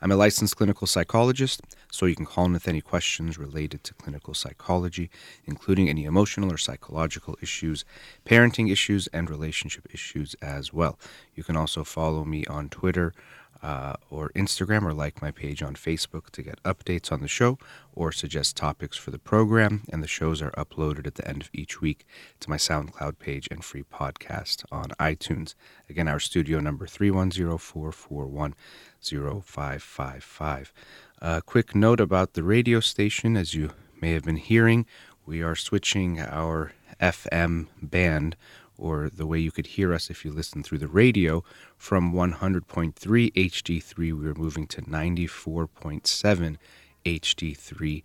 I'm a licensed clinical psychologist, so you can call in with any questions related to clinical psychology, including any emotional or psychological issues, parenting issues, and relationship issues as well. You can also follow me on Twitter uh, or Instagram or like my page on Facebook to get updates on the show or suggest topics for the program. And the shows are uploaded at the end of each week to my SoundCloud page and free podcast on iTunes. Again, our studio number 310 441 0555. A quick note about the radio station, as you may have been hearing, we are switching our FM band or the way you could hear us if you listen through the radio, from 100.3 HD3, we are moving to 94.7 HD3.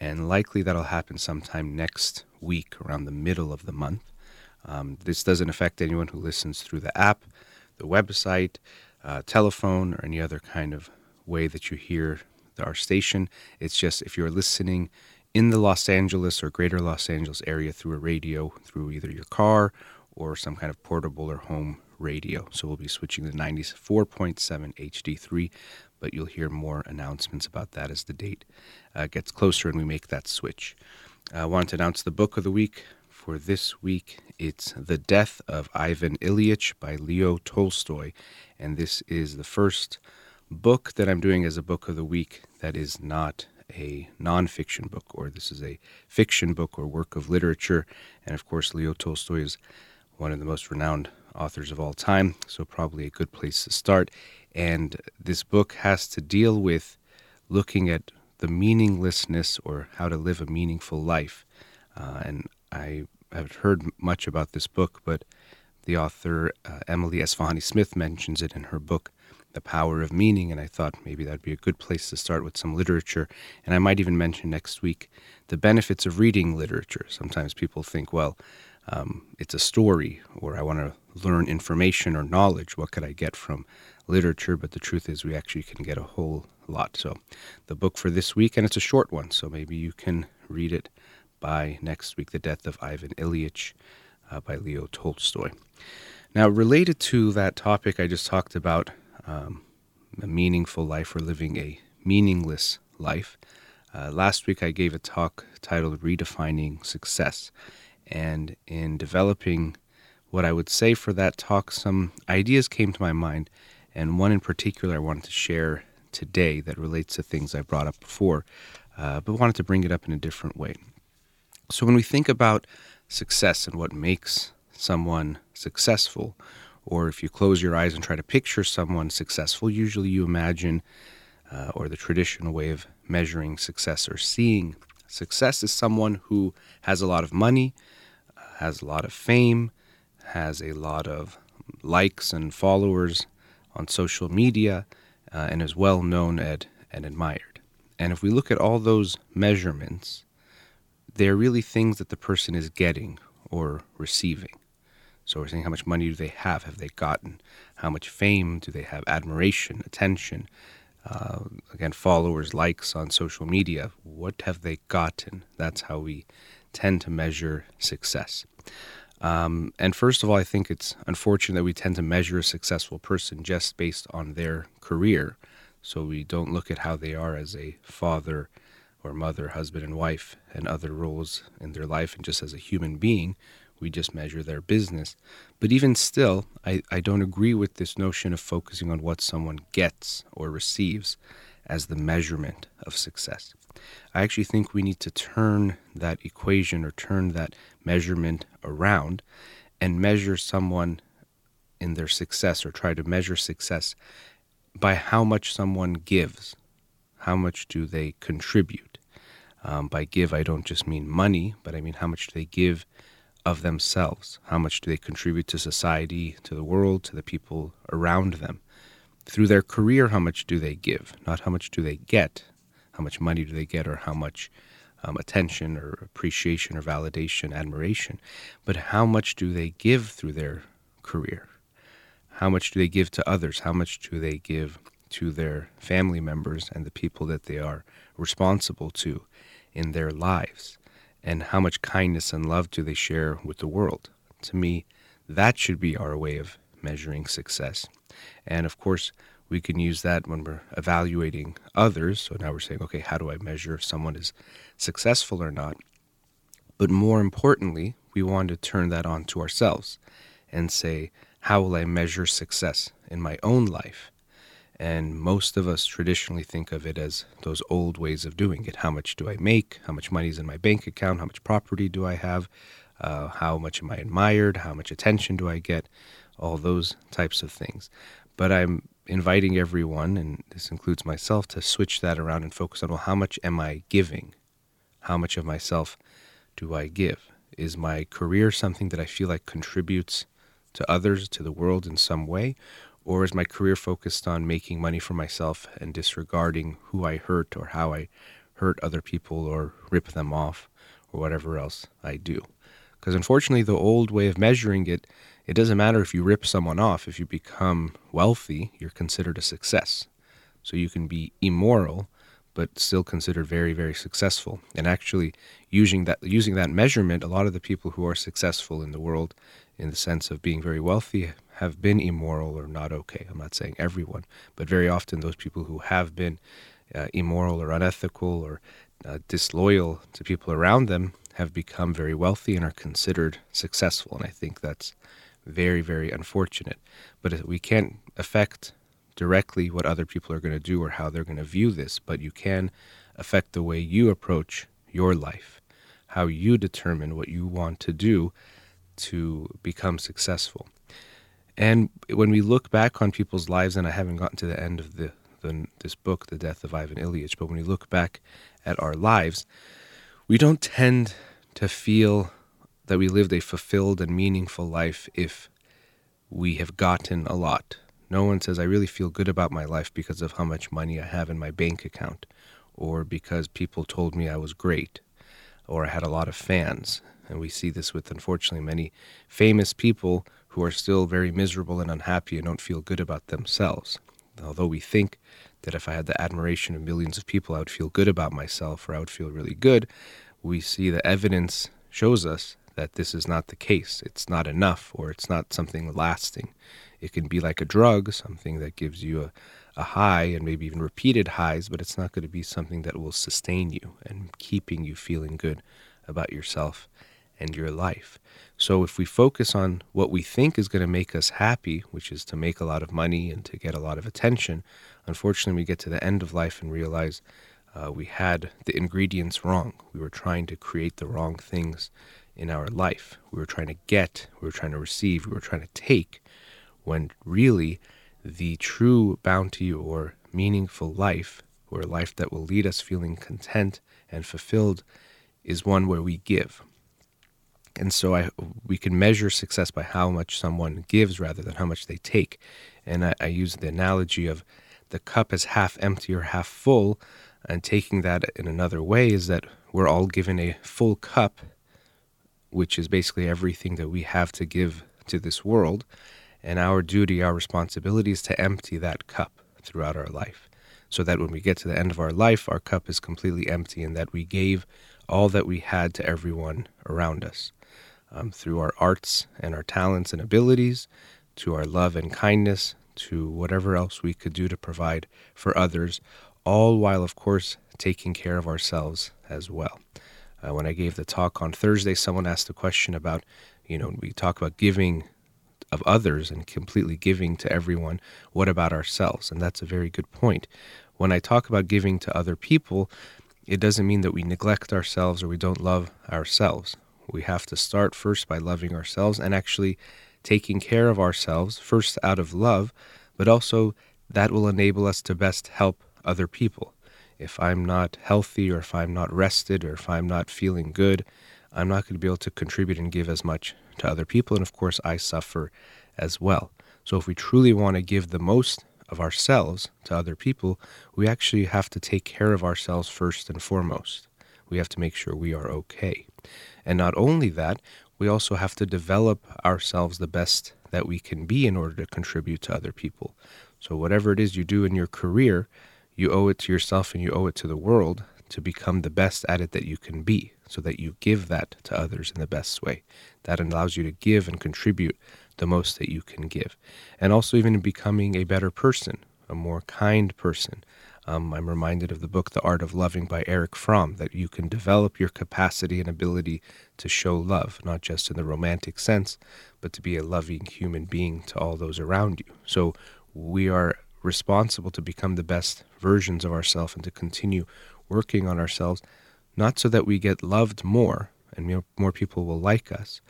And likely that'll happen sometime next week, around the middle of the month. Um, this doesn't affect anyone who listens through the app, the website, uh, telephone, or any other kind of way that you hear our station. It's just if you're listening in the Los Angeles or greater Los Angeles area through a radio, through either your car or some kind of portable or home radio. So we'll be switching to 94.7 HD3, but you'll hear more announcements about that as the date uh, gets closer and we make that switch. I wanted to announce the book of the week. For this week, it's The Death of Ivan Ilyich by Leo Tolstoy. And this is the first book that I'm doing as a book of the week that is not a nonfiction book, or this is a fiction book or work of literature. And of course, Leo Tolstoy is one of the most renowned authors of all time, so probably a good place to start. And this book has to deal with looking at the meaninglessness or how to live a meaningful life. Uh, and I haven't heard much about this book, but the author uh, Emily Esfahani Smith mentions it in her book, The Power of Meaning, and I thought maybe that'd be a good place to start with some literature. And I might even mention next week the benefits of reading literature. Sometimes people think, well, um, it's a story or I want to learn information or knowledge. What could I get from literature? But the truth is, we actually can get a whole lot. So, the book for this week, and it's a short one, so maybe you can read it by next week The Death of Ivan Ilyich uh, by Leo Tolstoy. Now, related to that topic I just talked about, um, a meaningful life or living a meaningless life. Uh, last week I gave a talk titled Redefining Success. And in developing what I would say for that talk, some ideas came to my mind, and one in particular I wanted to share today that relates to things I brought up before, uh, but wanted to bring it up in a different way. So, when we think about success and what makes someone successful, or if you close your eyes and try to picture someone successful, usually you imagine, uh, or the traditional way of measuring success or seeing success is someone who has a lot of money, has a lot of fame, has a lot of likes and followers on social media, uh, and is well known and, and admired. And if we look at all those measurements, they're really things that the person is getting or receiving. So we're saying how much money do they have? Have they gotten? How much fame do they have? Admiration, attention, uh, again, followers, likes on social media. What have they gotten? That's how we tend to measure success. Um, and first of all, I think it's unfortunate that we tend to measure a successful person just based on their career. So we don't look at how they are as a father or mother, husband and wife, and other roles in their life, and just as a human being. We just measure their business. But even still, I, I don't agree with this notion of focusing on what someone gets or receives as the measurement of success. I actually think we need to turn that equation or turn that measurement around and measure someone in their success or try to measure success by how much someone gives. How much do they contribute? Um, by give, I don't just mean money, but I mean how much do they give of themselves? How much do they contribute to society, to the world, to the people around them? through their career, how much do they give? Not how much do they get, how much money do they get, or how much um, attention or appreciation or validation, admiration, but how much do they give through their career? How much do they give to others? How much do they give to their family members and the people that they are responsible to in their lives? And how much kindness and love do they share with the world? To me, that should be our way of measuring success. And of course, we can use that when we're evaluating others. So now we're saying, okay, how do I measure if someone is successful or not? But more importantly, we want to turn that on to ourselves and say, how will I measure success in my own life? And most of us traditionally think of it as those old ways of doing it. How much do I make? How much money is in my bank account? How much property do I have? Uh, how much am I admired? How much attention do I get? All those types of things. But I'm inviting everyone, and this includes myself, to switch that around and focus on well, how much am I giving? How much of myself do I give? Is my career something that I feel like contributes to others, to the world in some way? Or is my career focused on making money for myself and disregarding who I hurt or how I hurt other people or rip them off or whatever else I do? Because unfortunately, the old way of measuring it it doesn't matter if you rip someone off, if you become wealthy, you're considered a success. So you can be immoral, but still considered very, very successful. And actually, using that using that measurement, a lot of the people who are successful in the world, in the sense of being very wealthy, have been immoral or not okay. I'm not saying everyone, but very often those people who have been uh, immoral or unethical or uh, disloyal to people around them have become very wealthy and are considered successful. And I think that's very, very unfortunate. But we can't affect directly what other people are going to do or how they're going to view this, but you can affect the way you approach your life, how you determine what you want to do to become successful. And when we look back on people's lives, and I haven't gotten to the end of the, the this book, The Death of Ivan Ilyich, but when we look back at our lives, we don't tend to feel that we lived a fulfilled and meaningful life if we have gotten a lot. No one says, I really feel good about my life because of how much money I have in my bank account, or because people told me I was great, or I had a lot of fans. And we see this with, unfortunately, many famous people who are still very miserable and unhappy and don't feel good about themselves. Although we think that if I had the admiration of millions of people, I would feel good about myself or I would feel really good, we see the evidence shows us that this is not the case. It's not enough, or it's not something lasting. It can be like a drug, something that gives you a, a high and maybe even repeated highs, but it's not going to be something that will sustain you and keeping you feeling good about yourself and your life. So if we focus on what we think is going to make us happy, which is to make a lot of money and to get a lot of attention, unfortunately we get to the end of life and realize uh, we had the ingredients wrong. We were trying to create the wrong things in our life. We were trying to get, we were trying to receive, we were trying to take, when really the true bounty or meaningful life, or a life that will lead us feeling content and fulfilled, is one where we give. And so I, we can measure success by how much someone gives rather than how much they take. And I, I use the analogy of the cup is half empty or half full, and taking that in another way is that we're all given a full cup which is basically everything that we have to give to this world. And our duty, our responsibility is to empty that cup throughout our life. So that when we get to the end of our life, our cup is completely empty and that we gave all that we had to everyone around us um, through our arts and our talents and abilities, to our love and kindness, to whatever else we could do to provide for others, all while, of course, taking care of ourselves as well. Uh, when I gave the talk on Thursday, someone asked a question about, you know, we talk about giving of others and completely giving to everyone. What about ourselves? And that's a very good point. When I talk about giving to other people, it doesn't mean that we neglect ourselves or we don't love ourselves. We have to start first by loving ourselves and actually taking care of ourselves, first out of love, but also that will enable us to best help other people if I'm not healthy or if I'm not rested or if I'm not feeling good, I'm not going to be able to contribute and give as much to other people. And of course, I suffer as well. So if we truly want to give the most of ourselves to other people, we actually have to take care of ourselves first and foremost. We have to make sure we are okay. And not only that, we also have to develop ourselves the best that we can be in order to contribute to other people. So, whatever it is you do in your career, you owe it to yourself and you owe it to the world to become the best at it that you can be so that you give that to others in the best way. That allows you to give and contribute the most that you can give. And also, even in becoming a better person, a more kind person. Um, I'm reminded of the book The Art of Loving by Erich Fromm, that you can develop your capacity and ability to show love, not just in the romantic sense, but to be a loving human being to all those around you. So we are responsible to become the best versions of ourselves and to continue working on ourselves, not so that we get loved more and more people will like us,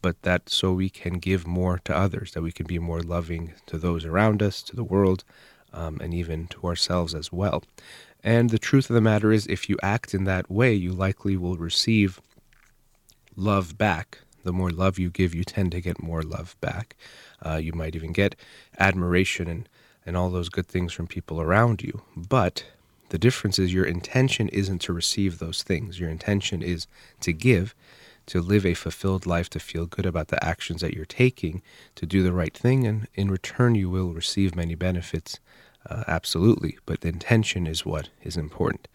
but that so we can give more to others, that we can be more loving to those around us, to the world, um, and even to ourselves as well. And the truth of the matter is, if you act in that way, you likely will receive love back. The more love you give, you tend to get more love back. Uh, you might even get admiration and, and all those good things from people around you. But the difference is your intention isn't to receive those things. Your intention is to give, to live a fulfilled life, to feel good about the actions that you're taking, to do the right thing, and in return, you will receive many benefits. Uh, absolutely. But the intention is what is important.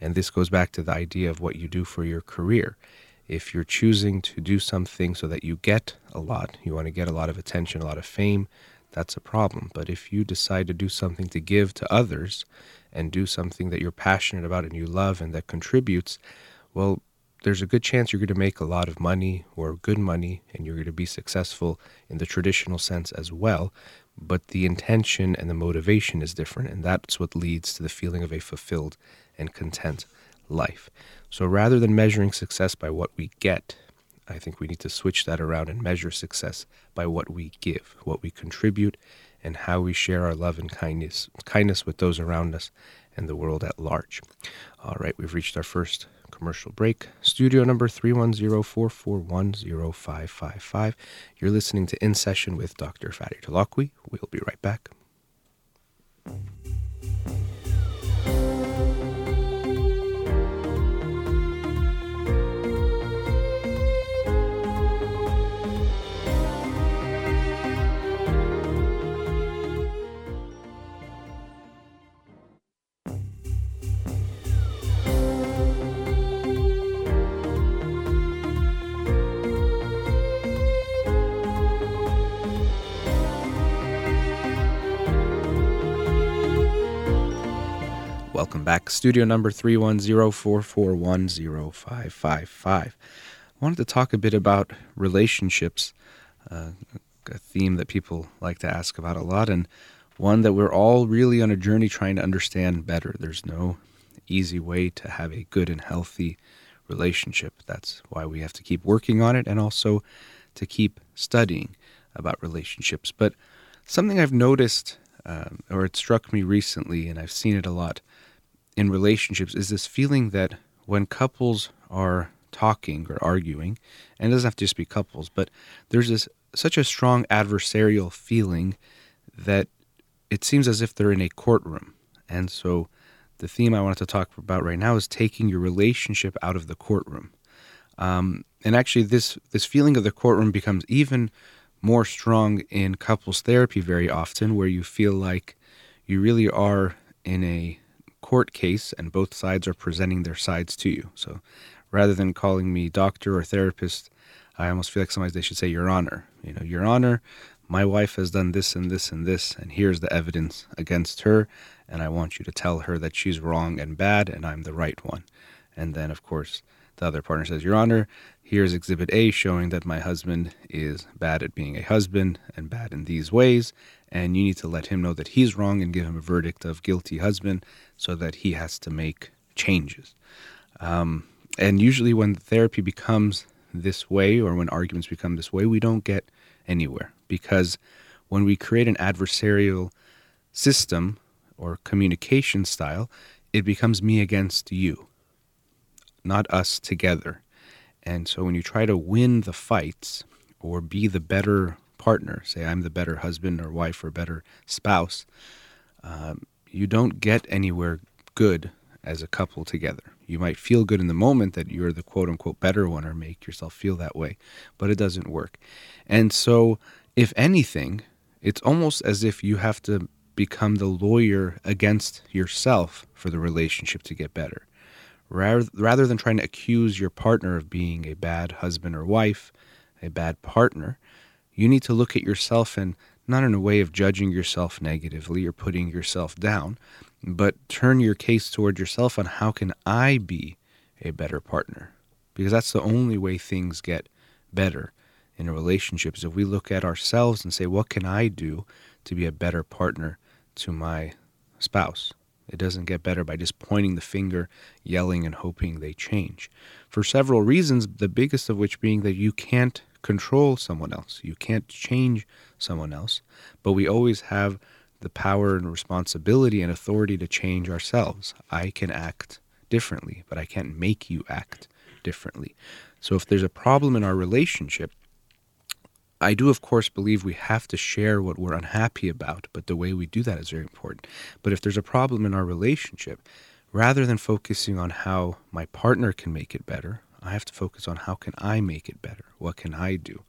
And this goes back to the idea of what you do for your career. If you're choosing to do something so that you get a lot, you want to get a lot of attention, a lot of fame, that's a problem. But if you decide to do something to give to others and do something that you're passionate about and you love and that contributes, well, there's a good chance you're going to make a lot of money or good money and you're going to be successful in the traditional sense as well. But the intention and the motivation is different, and that's what leads to the feeling of a fulfilled and content life. So rather than measuring success by what we get, I think we need to switch that around and measure success by what we give, what we contribute, and how we share our love and kindness, kindness with those around us and the world at large. All right, we've reached our first commercial break. Studio number 310-441-0555. You're listening to In Session with Dr. Fadi Holakouee. We'll be right back. Welcome back. Studio number 310-441-0555. I wanted to talk a bit about relationships, uh, a theme that people like to ask about a lot, and one that we're all really on a journey trying to understand better. There's no easy way to have a good and healthy relationship. That's why we have to keep working on it and also to keep studying about relationships. But something I've noticed, um, or it struck me recently, and I've seen it a lot, in relationships is this feeling that when couples are talking or arguing, and it doesn't have to just be couples, but there's this such a strong adversarial feeling that it seems as if they're in a courtroom. And so the theme I wanted to talk about right now is taking your relationship out of the courtroom. Um, and actually, this this feeling of the courtroom becomes even more strong in couples therapy very often, where you feel like you really are in a court case and both sides are presenting their sides to you. So rather than calling me doctor or therapist, I almost feel like sometimes they should say, Your Honor. You know, Your Honor, my wife has done this and this and this, and here's the evidence against her, and I want you to tell her that she's wrong and bad, and I'm the right one. And then, of course, the other partner says, Your Honor, here's Exhibit A showing that my husband is bad at being a husband and bad in these ways, and you need to let him know that he's wrong and give him a verdict of guilty husband so that he has to make changes. Um, and usually, when therapy becomes this way or when arguments become this way, we don't get anywhere because when we create an adversarial system or communication style, it becomes me against you, not us together. And so when you try to win the fights or be the better partner, say I'm the better husband or wife or better spouse, um, you don't get anywhere good as a couple together. You might feel good in the moment that you're the quote unquote better one or make yourself feel that way, but it doesn't work. And so, if anything, it's almost as if you have to become the lawyer against yourself for the relationship to get better. Rather, rather than trying to accuse your partner of being a bad husband or wife, a bad partner, you need to look at yourself and not in a way of judging yourself negatively or putting yourself down, but turn your case toward yourself on how can I be a better partner? Because that's the only way things get better in a relationship is if we look at ourselves and say, what can I do to be a better partner to my spouse? It doesn't get better by just pointing the finger, yelling, and hoping they change. For several reasons, the biggest of which being that you can't control someone else. You can't change someone else, but we always have the power and responsibility and authority to change ourselves. I can act differently, but I can't make you act differently. So if there's a problem in our relationship, I do, of course, believe we have to share what we're unhappy about, but the way we do that is very important. But if there's a problem in our relationship, rather than focusing on how my partner can make it better, I have to focus on how can I make it better? What can I do?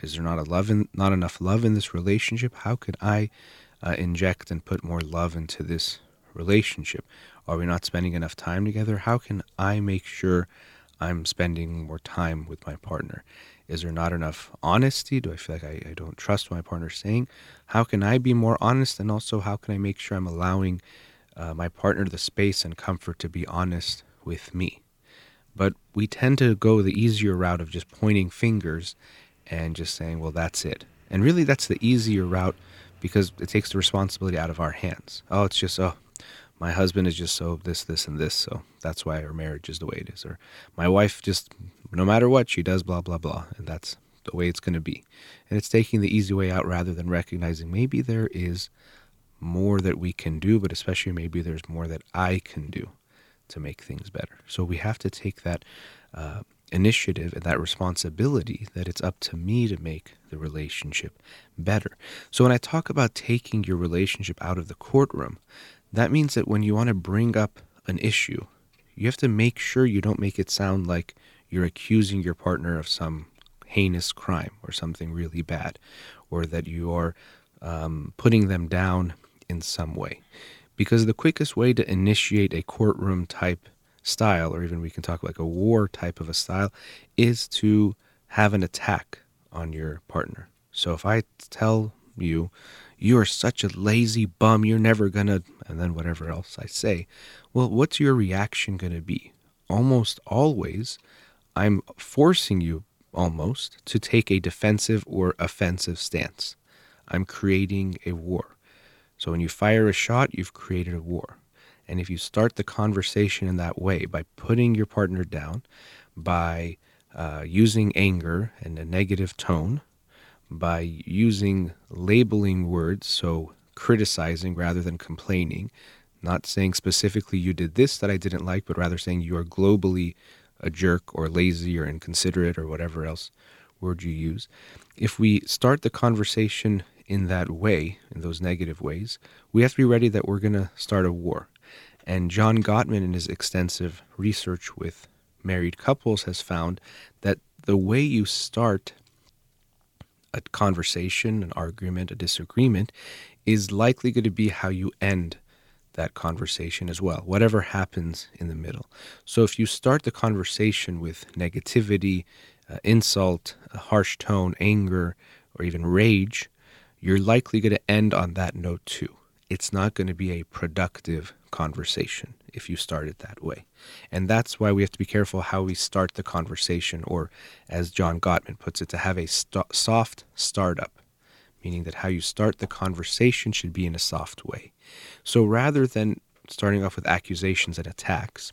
Is there not a love in, not enough love in this relationship? How can I uh, inject and put more love into this relationship? Are we not spending enough time together? How can I make sure I'm spending more time with my partner? Is there not enough honesty? Do I feel like I, I don't trust what my partner's saying? How can I be more honest? And also, how can I make sure I'm allowing uh, my partner the space and comfort to be honest with me? But we tend to go the easier route of just pointing fingers and just saying, well, that's it. And really, that's the easier route because it takes the responsibility out of our hands. Oh, it's just, oh, my husband is just so this, this, and this. So that's why our marriage is the way it is. Or my wife just, no matter what, she does blah, blah, blah. And that's the way it's going to be. And it's taking the easy way out rather than recognizing maybe there is more that we can do, but especially maybe there's more that I can do to make things better. So we have to take that uh, initiative and that responsibility that it's up to me to make the relationship better. So when I talk about taking your relationship out of the courtroom, that means that when you want to bring up an issue, you have to make sure you don't make it sound like you're accusing your partner of some heinous crime or something really bad, or that you are um, putting them down in some way because the quickest way to initiate a courtroom type style, or even we can talk like a war type of a style, is to have an attack on your partner. So if I tell you, you are such a lazy bum, you're never gonna, and then whatever else I say, well, what's your reaction gonna be? Almost always, I'm forcing you almost to take a defensive or offensive stance. I'm creating a war. So when you fire a shot, you've created a war. And if you start the conversation in that way, by putting your partner down, by uh, using anger and a negative tone, by using labeling words, so criticizing rather than complaining, not saying specifically you did this that I didn't like, but rather saying you are globally a jerk or lazy or inconsiderate or whatever else word you use. If we start the conversation in that way, in those negative ways, we have to be ready that we're going to start a war. And John Gottman, in his extensive research with married couples, has found that the way you start a conversation, an argument, a disagreement, is likely going to be how you end that conversation as well, whatever happens in the middle. So if you start the conversation with negativity, uh, insult, a harsh tone, anger, or even rage, you're likely going to end on that note too. It's not going to be a productive conversation if you start it that way. And that's why we have to be careful how we start the conversation, or as John Gottman puts it, to have a st- soft startup, meaning that how you start the conversation should be in a soft way. So rather than starting off with accusations and attacks,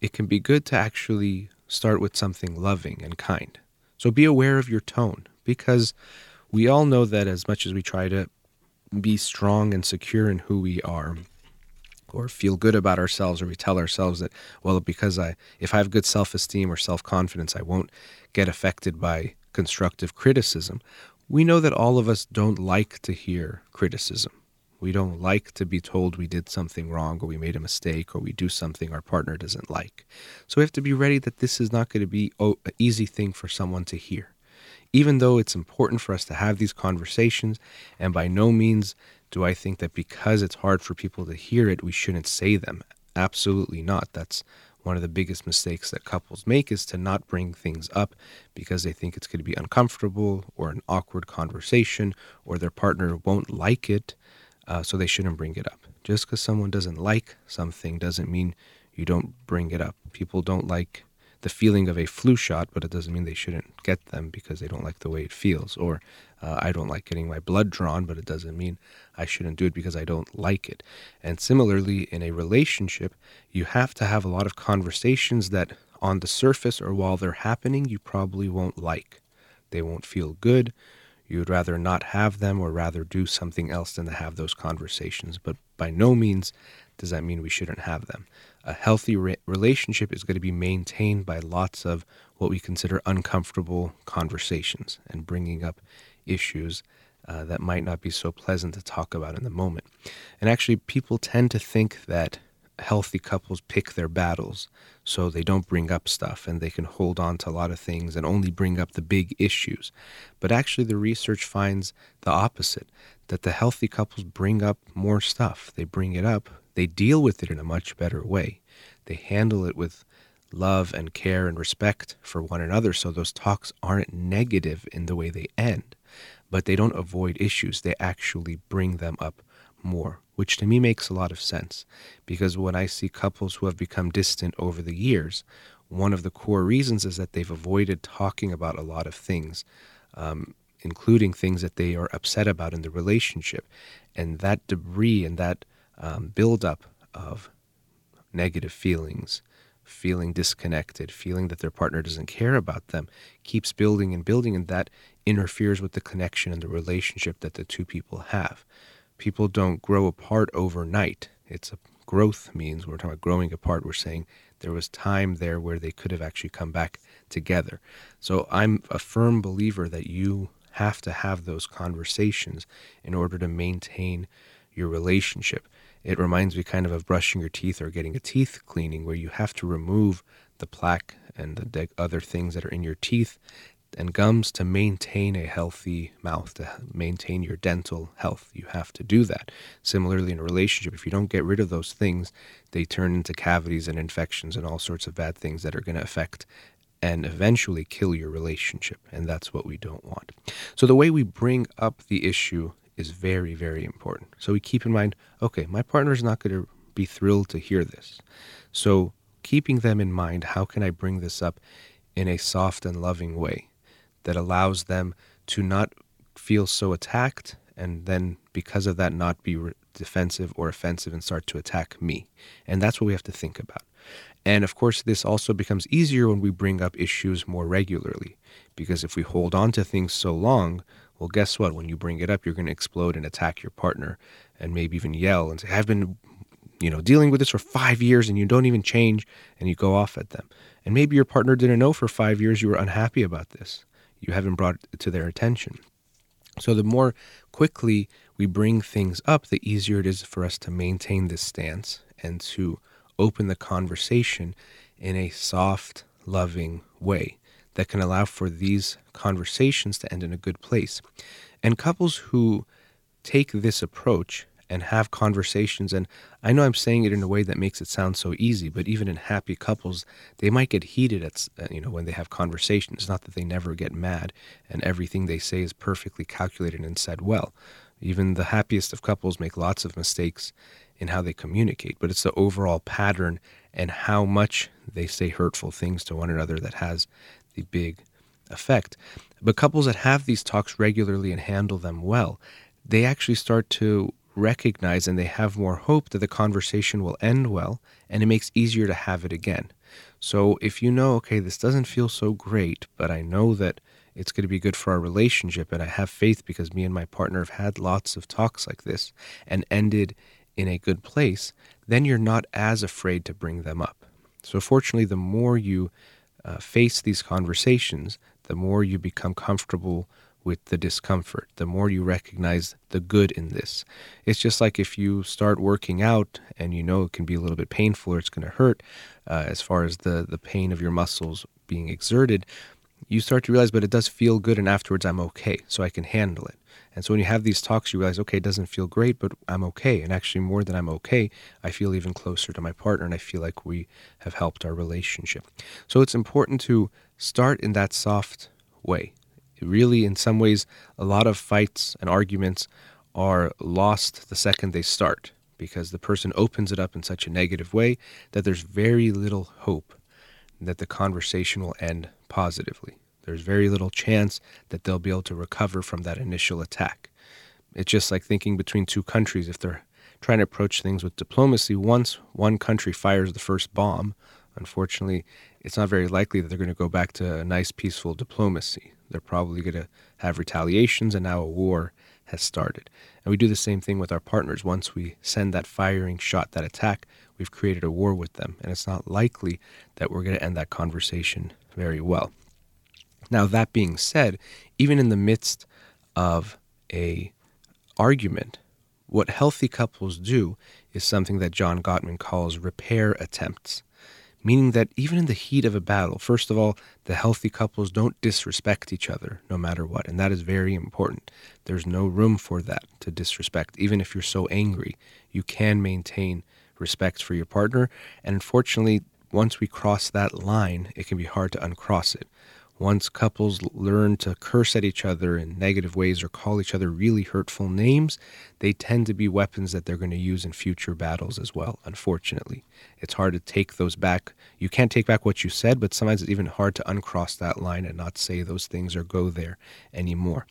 it can be good to actually start with something loving and kind. So be aware of your tone because we all know that as much as we try to be strong and secure in who we are or feel good about ourselves or we tell ourselves that well because i if i have good self-esteem or self-confidence i won't get affected by constructive criticism we know that all of us don't like to hear criticism We don't like to be told we did something wrong or we made a mistake or we do something our partner doesn't like. So we have to be ready that this is not going to be an easy thing for someone to hear. Even though it's important for us to have these conversations, and by no means do I think that because it's hard for people to hear it, we shouldn't say them. Absolutely not. That's one of the biggest mistakes that couples make is to not bring things up because they think it's going to be uncomfortable or an awkward conversation or their partner won't like it, uh, so they shouldn't bring it up. Just because someone doesn't like something doesn't mean you don't bring it up. People don't like the feeling of a flu shot, but it doesn't mean they shouldn't get them because they don't like the way it feels. Or uh, I don't like getting my blood drawn, but it doesn't mean I shouldn't do it because I don't like it. And similarly, in a relationship, you have to have a lot of conversations that on the surface or while they're happening, you probably won't like. They won't feel good. You'd rather not have them or rather do something else than to have those conversations. But by no means does that mean we shouldn't have them a healthy re- relationship is going to be maintained by lots of what we consider uncomfortable conversations and bringing up issues uh, that might not be so pleasant to talk about in the moment. And actually, people tend to think that healthy couples pick their battles so they don't bring up stuff and they can hold on to a lot of things and only bring up the big issues. But actually, the research finds the opposite that the healthy couples bring up more stuff. They bring it up they deal with it in a much better way. They handle it with love and care and respect for one another so those talks aren't negative in the way they end. But they don't avoid issues, they actually bring them up more, which to me makes a lot of sense. Because when I see couples who have become distant over the years, one of the core reasons is that they've avoided talking about a lot of things, um, including things that they are upset about in the relationship. And that debris and that um, buildup of negative feelings, feeling disconnected, feeling that their partner doesn't care about them, keeps building and building, and that interferes with the connection and the relationship that the two people have. People don't grow apart overnight. It's a growth means we're talking about growing apart. We're saying there was time there where they could have actually come back together. So I'm a firm believer that you have to have those conversations in order to maintain your relationship. It reminds me kind of of brushing your teeth or getting a teeth cleaning, where you have to remove the plaque and the other things that are in your teeth and gums to maintain a healthy mouth, to maintain your dental health. You have to do that. Similarly, in a relationship, if you don't get rid of those things, they turn into cavities and infections and all sorts of bad things that are going to affect and eventually kill your relationship. And that's what we don't want. So, the way we bring up the issue is very, very important. So we keep in mind, okay, my partner is not going to be thrilled to hear this. So keeping them in mind, how can I bring this up in a soft and loving way that allows them to not feel so attacked and then because of that not be re- defensive or offensive and start to attack me. And that's what we have to think about. And of course, this also becomes easier when we bring up issues more regularly, because if we hold on to things so long, well, guess what? When you bring it up, you're going to explode and attack your partner and maybe even yell and say, I've been, you know, dealing with this for five years and you don't even change and you go off at them. And maybe your partner didn't know for five years you were unhappy about this. You haven't brought it to their attention. So the more quickly we bring things up, the easier it is for us to maintain this stance and to open the conversation in a soft, loving way that can allow for these conversations to end in a good place. And couples who take this approach and have conversations, and I know I'm saying it in a way that makes it sound so easy, but even in happy couples, they might get heated at uh, you know when they have conversations. It's not that they never get mad and everything they say is perfectly calculated and said well. Even the happiest of couples make lots of mistakes in how they communicate, but it's the overall pattern and how much they say hurtful things to one another that has the big effect. But couples that have these talks regularly and handle them well, they actually start to recognize and they have more hope that the conversation will end well and it makes easier to have it again. So if you know, okay, this doesn't feel so great, but I know that it's going to be good for our relationship and I have faith because me and my partner have had lots of talks like this and ended in a good place, then you're not as afraid to bring them up. So fortunately, the more you uh, face these conversations, the more you become comfortable with the discomfort, the more you recognize the good in this. It's just like if you start working out and you know it can be a little bit painful or it's going to hurt uh, as far as the, the pain of your muscles being exerted, you start to realize, but it does feel good and afterwards I'm okay, so I can handle it. And so when you have these talks, you realize, okay, it doesn't feel great, but I'm okay. And actually, more than I'm okay, I feel even closer to my partner and I feel like we have helped our relationship. So it's important to start in that soft way. Really, in some ways, a lot of fights and arguments are lost the second they start because the person opens it up in such a negative way that there's very little hope that the conversation will end positively. There's very little chance that they'll be able to recover from that initial attack. It's just like thinking between two countries. If they're trying to approach things with diplomacy, once one country fires the first bomb, unfortunately, it's not very likely that they're going to go back to a nice, peaceful diplomacy. They're probably going to have retaliations, and now a war has started. And we do the same thing with our partners. Once we send that firing shot, that attack, we've created a war with them. And it's not likely that we're going to end that conversation very well. Now, that being said, even in the midst of a argument, what healthy couples do is something that John Gottman calls repair attempts, meaning that even in the heat of a battle, first of all, the healthy couples don't disrespect each other no matter what, and that is very important. There's no room for that to disrespect. Even if you're so angry, you can maintain respect for your partner, and unfortunately, once we cross that line, it can be hard to uncross it. Once couples learn to curse at each other in negative ways or call each other really hurtful names, they tend to be weapons that they're going to use in future battles as well, unfortunately. It's hard to take those back. You can't take back what you said, but sometimes it's even hard to uncross that line and not say those things or go there anymore.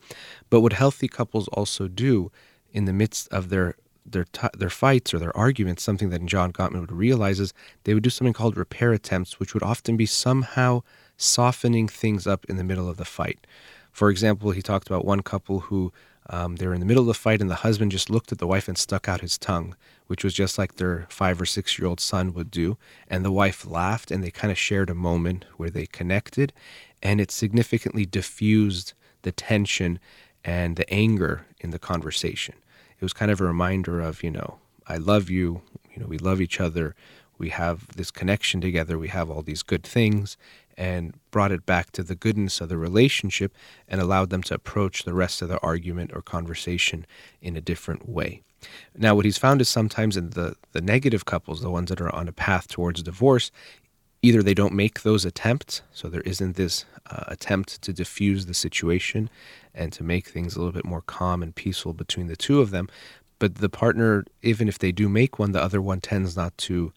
But what healthy couples also do in the midst of their their t- their fights or their arguments, something that John Gottman would realize is they would do something called repair attempts, which would often be somehow softening things up in the middle of the fight. For example, he talked about one couple who um, they were in the middle of the fight, and the husband just looked at the wife and stuck out his tongue, which was just like their five or six year old son would do. And the wife laughed, and they kind of shared a moment where they connected, and it significantly diffused the tension and the anger in the conversation. It was kind of a reminder of, you know, I love you, you know, we love each other, we have this connection together, we have all these good things, and brought it back to the goodness of the relationship and allowed them to approach the rest of the argument or conversation in a different way. Now, what he's found is sometimes in the, the negative couples, the ones that are on a path towards divorce, either they don't make those attempts, so there isn't this uh, attempt to diffuse the situation and to make things a little bit more calm and peaceful between the two of them. But the partner, even if they do make one, the other one tends not to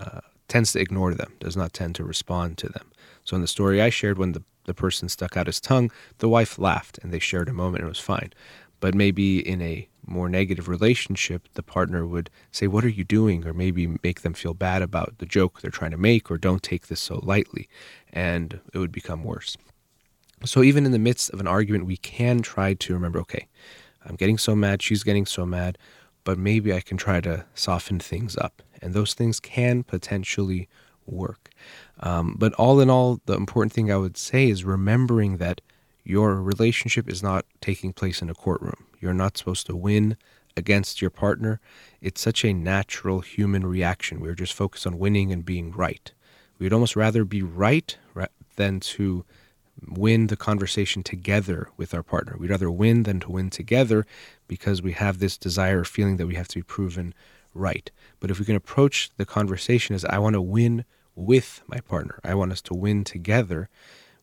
uh, tends to ignore them, does not tend to respond to them. So in the story I shared, when the, the person stuck out his tongue, the wife laughed and they shared a moment and it was fine. But maybe in a more negative relationship, the partner would say, What are you doing? Or maybe make them feel bad about the joke they're trying to make, or don't take this so lightly. And it would become worse. So even in the midst of an argument, we can try to remember okay, I'm getting so mad, she's getting so mad, but maybe I can try to soften things up. And those things can potentially work. Um, but all in all, the important thing I would say is remembering that your relationship is not taking place in a courtroom. You're not supposed to win against your partner. It's such a natural human reaction. We're just focused on winning and being right. We'd almost rather be right than to win the conversation together with our partner. We'd rather win than to win together because we have this desire or feeling that we have to be proven right. But if we can approach the conversation as I want to win with my partner, I want us to win together,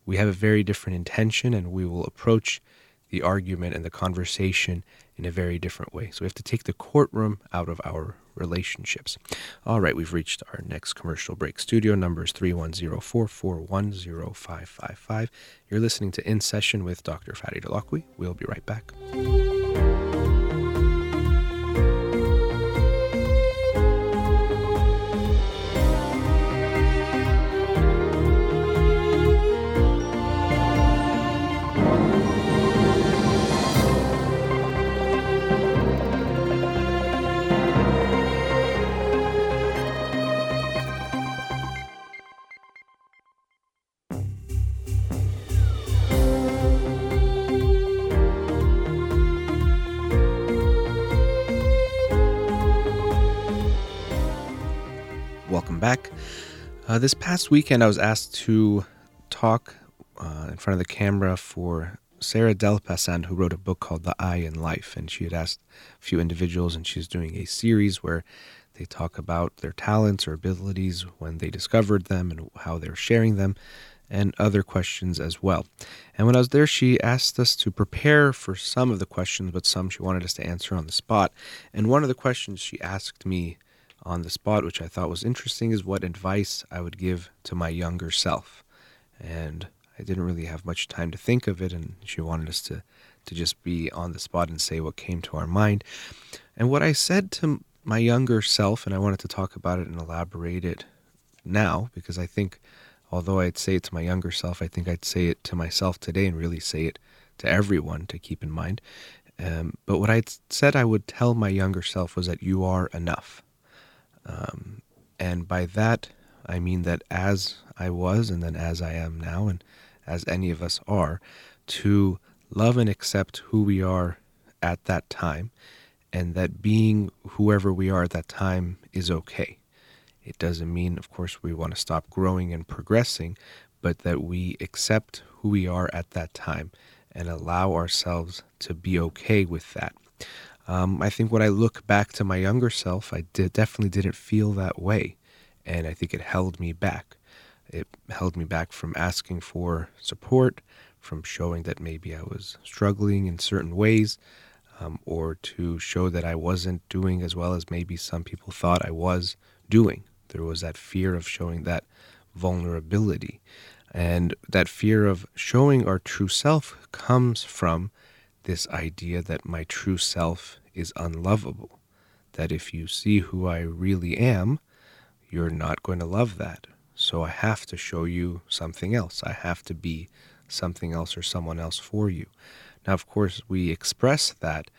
we have a very different intention and we will approach the argument and the conversation in a very different way. So we have to take the courtroom out of our relationships. All right, we've reached our next commercial break. Studio number is 310-441-0555. You're listening to In Session with Dr. Farid Holakouee. We'll be right back. Uh, this past weekend, I was asked to talk uh, in front of the camera for Sarah Delpassand, who wrote a book called The Eye in Life. And she had asked a few individuals, and she's doing a series where they talk about their talents or abilities when they discovered them and how they're sharing them, and other questions as well. And when I was there, she asked us to prepare for some of the questions, but some she wanted us to answer on the spot. And one of the questions she asked me on the spot, which I thought was interesting, is what advice I would give to my younger self. And I didn't really have much time to think of it, and she wanted us to, to just be on the spot and say what came to our mind. And what I said to my younger self, and I wanted to talk about it and elaborate it now, because I think although I'd say it to my younger self, I think I'd say it to myself today and really say it to everyone to keep in mind. Um, but what I said I would tell my younger self was that you are enough. Um, and by that, I mean that as I was, and then as I am now, and as any of us are, to love and accept who we are at that time, and that being whoever we are at that time is okay. It doesn't mean, of course, we want to stop growing and progressing, but that we accept who we are at that time and allow ourselves to be okay with that. Um, I think when I look back to my younger self, I definitely didn't feel that way. And I think it held me back. It held me back from asking for support, from showing that maybe I was struggling in certain ways, um, or to show that I wasn't doing as well as maybe some people thought I was doing. There was that fear of showing that vulnerability. And that fear of showing our true self comes from this idea that my true self is unlovable. That if you see who I really am, you're not going to love that. So I have to show you something else. I have to be something else or someone else for you. Now, of course, we express that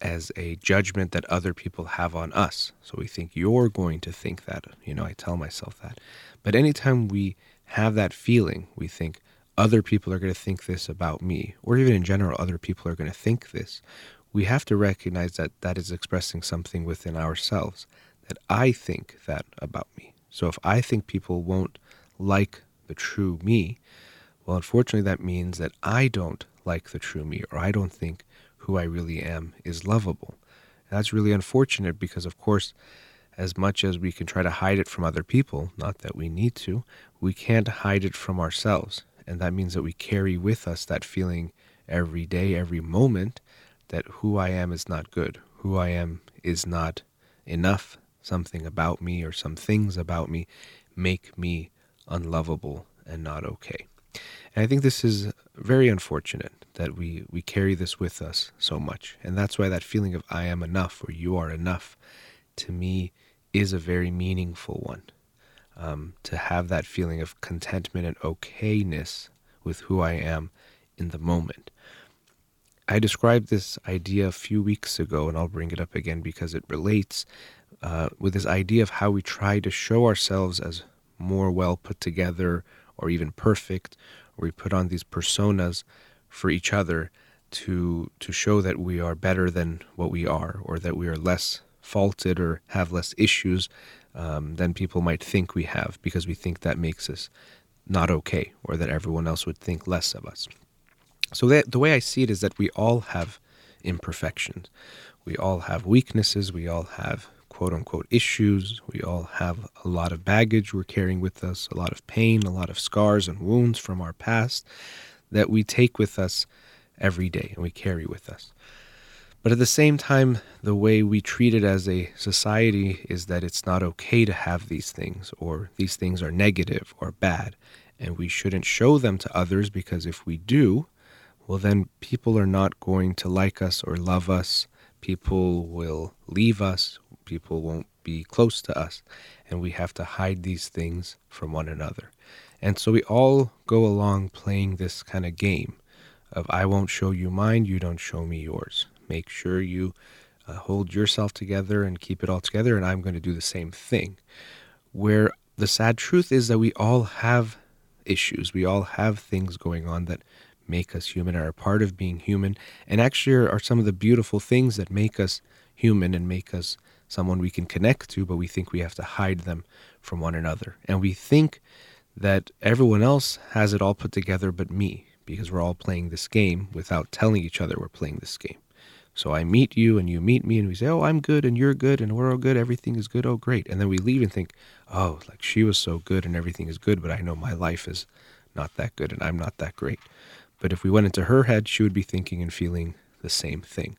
as a judgment that other people have on us. So we think you're going to think that. You know, I tell myself that. But anytime we have that feeling, we think other people are going to think this about me, or even in general, other people are going to think this we have to recognize that that is expressing something within ourselves, that I think that about me. So if I think people won't like the true me, well, unfortunately, that means that I don't like the true me, or I don't think who I really am is lovable. And that's really unfortunate because, of course, as much as we can try to hide it from other people, not that we need to, we can't hide it from ourselves. And that means that we carry with us that feeling every day, every moment, that who I am is not good, who I am is not enough. Something about me or some things about me make me unlovable and not okay. And I think this is very unfortunate that we, we carry this with us so much. And that's why that feeling of I am enough or you are enough to me is a very meaningful one. Um, to have that feeling of contentment and okayness with who I am in the moment. I described this idea a few weeks ago, and I'll bring it up again because it relates uh, with this idea of how we try to show ourselves as more well put together or even perfect, or we put on these personas for each other to to show that we are better than what we are, or that we are less faulted or have less issues um, than people might think we have, because we think that makes us not okay, or that everyone else would think less of us. So the way I see it is that we all have imperfections. We all have weaknesses. We all have quote unquote issues. We all have a lot of baggage we're carrying with us, a lot of pain, a lot of scars and wounds from our past that we take with us every day and we carry with us. But at the same time, the way we treat it as a society is that it's not okay to have these things, or these things are negative or bad, and we shouldn't show them to others because if we do, well, then people are not going to like us or love us. People will leave us. People won't be close to us. And we have to hide these things from one another. And so we all go along playing this kind of game of I won't show you mine, you don't show me yours. Make sure you uh, hold yourself together and keep it all together, and I'm going to do the same thing. Where the sad truth is that we all have issues, we all have things going on that make us human, are a part of being human, and actually are, some of the beautiful things that make us human and make us someone we can connect to, but we think we have to hide them from one another. And we think that everyone else has it all put together but me, because we're all playing this game without telling each other we're playing this game. So I meet you and you meet me and we say, Oh, I'm good and you're good and we're all good. Everything is good. Oh, great. And then we leave and think, Oh, like she was so good and everything is good, but I know my life is not that good and I'm not that great. But if we went into her head, she would be thinking and feeling the same thing.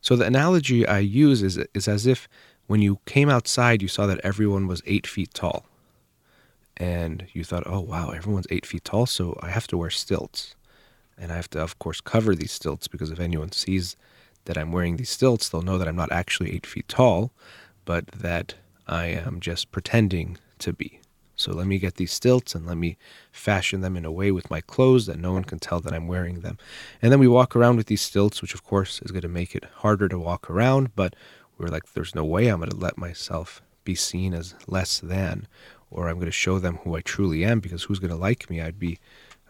So the analogy I use is, is as if when you came outside, you saw that everyone was eight feet tall. And you thought, oh, wow, everyone's eight feet tall, so I have to wear stilts. And I have to, of course, cover these stilts because if anyone sees that I'm wearing these stilts, they'll know that I'm not actually eight feet tall, but that I am just pretending to be. So let me get these stilts and let me fashion them in a way with my clothes that no one can tell that I'm wearing them. And then we walk around with these stilts, which of course is going to make it harder to walk around, but we're like, there's no way I'm going to let myself be seen as less than, or I'm going to show them who I truly am because who's going to like me? I'd be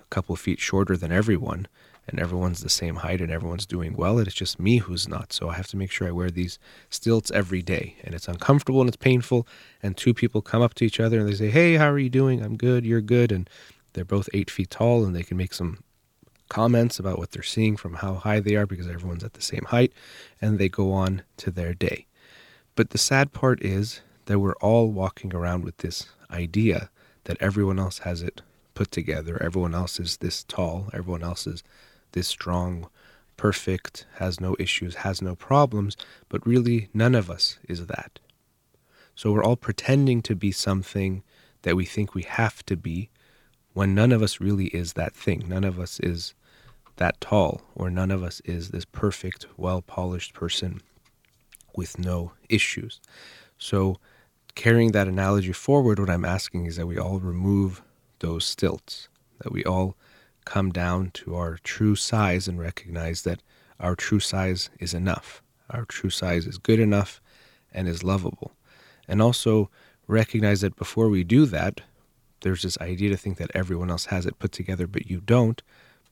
a couple of feet shorter than everyone and everyone's the same height and everyone's doing well. It's just me who's not. So I have to make sure I wear these stilts every day. And it's uncomfortable and it's painful. And two people come up to each other and they say, Hey, how are you doing? I'm good. You're good. And they're both eight feet tall and they can make some comments about what they're seeing from how high they are because everyone's at the same height. And they go on to their day. But the sad part is that we're all walking around with this idea that everyone else has it put together. Everyone else is this tall. Everyone else is this strong, perfect, has no issues, has no problems, but really none of us is that. So we're all pretending to be something that we think we have to be when none of us really is that thing. None of us is that tall, or none of us is this perfect, well polished person with no issues. So, carrying that analogy forward, what I'm asking is that we all remove those stilts, that we all come down to our true size and recognize that our true size is enough. Our true size is good enough and is lovable. And also recognize that before we do that, there's this idea to think that everyone else has it put together, but you don't.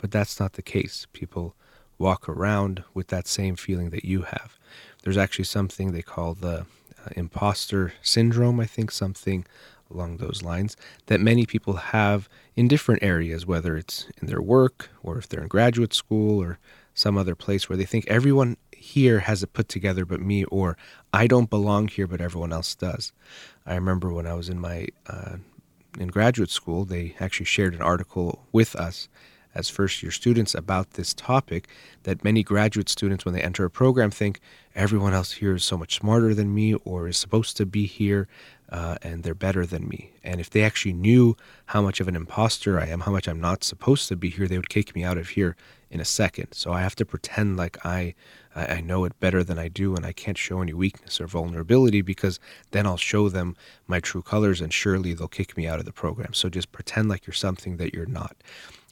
But that's not the case. People walk around with that same feeling that you have. There's actually something they call the uh, imposter syndrome, I think, something along those lines that many people have in different areas, whether it's in their work or if they're in graduate school or some other place where they think everyone here has it put together but me, or I don't belong here but everyone else does. I remember when I was in my uh, in graduate school, they actually shared an article with us as first year students about this topic that many graduate students, when they enter a program, think everyone else here is so much smarter than me or is supposed to be here uh, and they're better than me. And if they actually knew how much of an imposter I am, how much I'm not supposed to be here, they would kick me out of here in a second. So I have to pretend like I I know it better than I do, and I can't show any weakness or vulnerability because then I'll show them my true colors, and surely they'll kick me out of the program. So just pretend like you're something that you're not.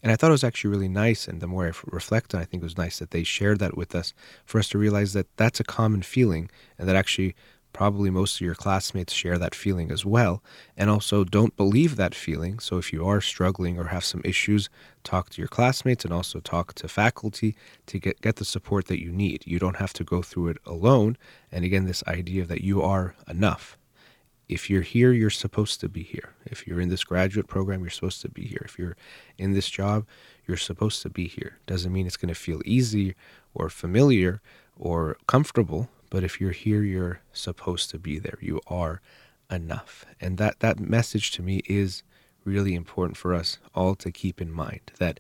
And I thought it was actually really nice. And the more I reflect on I think it was nice that they shared that with us for us to realize that that's a common feeling and that actually probably most of your classmates share that feeling as well. And also, don't believe that feeling. So, if you are struggling or have some issues, talk to your classmates and also talk to faculty to get, get the support that you need. You don't have to go through it alone. And again, this idea that you are enough. If you're here, you're supposed to be here. If you're in this graduate program, you're supposed to be here. If you're in this job, you're supposed to be here. Doesn't mean it's going to feel easy or familiar or comfortable, but if you're here, you're supposed to be there. You are enough. And that, that message to me is really important for us all to keep in mind that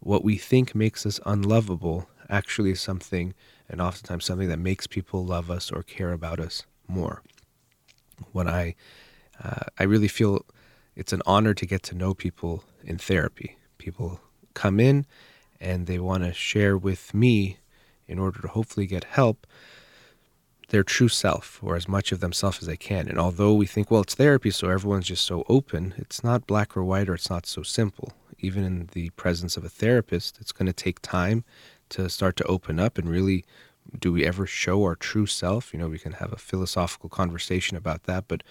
what we think makes us unlovable actually is something, and oftentimes something that makes people love us or care about us more. When I, uh, I really feel it's an honor to get to know people in therapy. People come in and they want to share with me in order to hopefully get help their true self or as much of themselves as they can. And although we think, well, it's therapy, so everyone's just so open, it's not black or white or it's not so simple. Even in the presence of a therapist, it's going to take time to start to open up and really do we ever show our true self? You know, we can have a philosophical conversation about that, but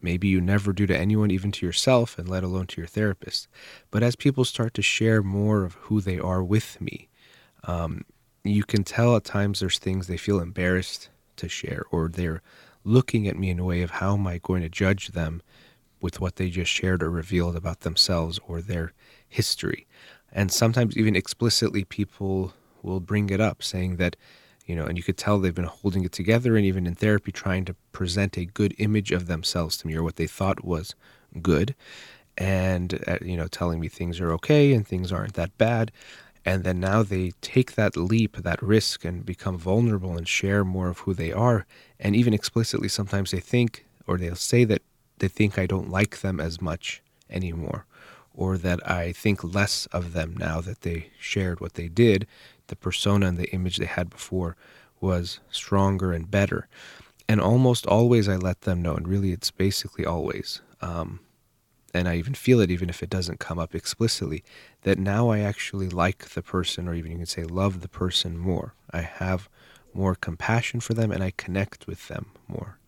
maybe you never do to anyone, even to yourself, and let alone to your therapist. But as people start to share more of who they are with me, um, you can tell at times there's things they feel embarrassed to share or they're looking at me in a way of how am I going to judge them with what they just shared or revealed about themselves or their history. And sometimes, even explicitly, people will bring it up, saying that, you know, and you could tell they've been holding it together and even in therapy trying to present a good image of themselves to me or what they thought was good. And, uh, you know, telling me things are okay and things aren't that bad. And then now they take that leap, that risk, and become vulnerable and share more of who they are. And even explicitly, sometimes they think or they'll say that they think I don't like them as much anymore, or that I think less of them now that they shared what they did. The persona and the image they had before was stronger and better. And almost always I let them know, and really it's basically always, um, and I even feel it even if it doesn't come up explicitly, that now I actually like the person, or even you can say love the person more. I have more compassion for them and I connect with them more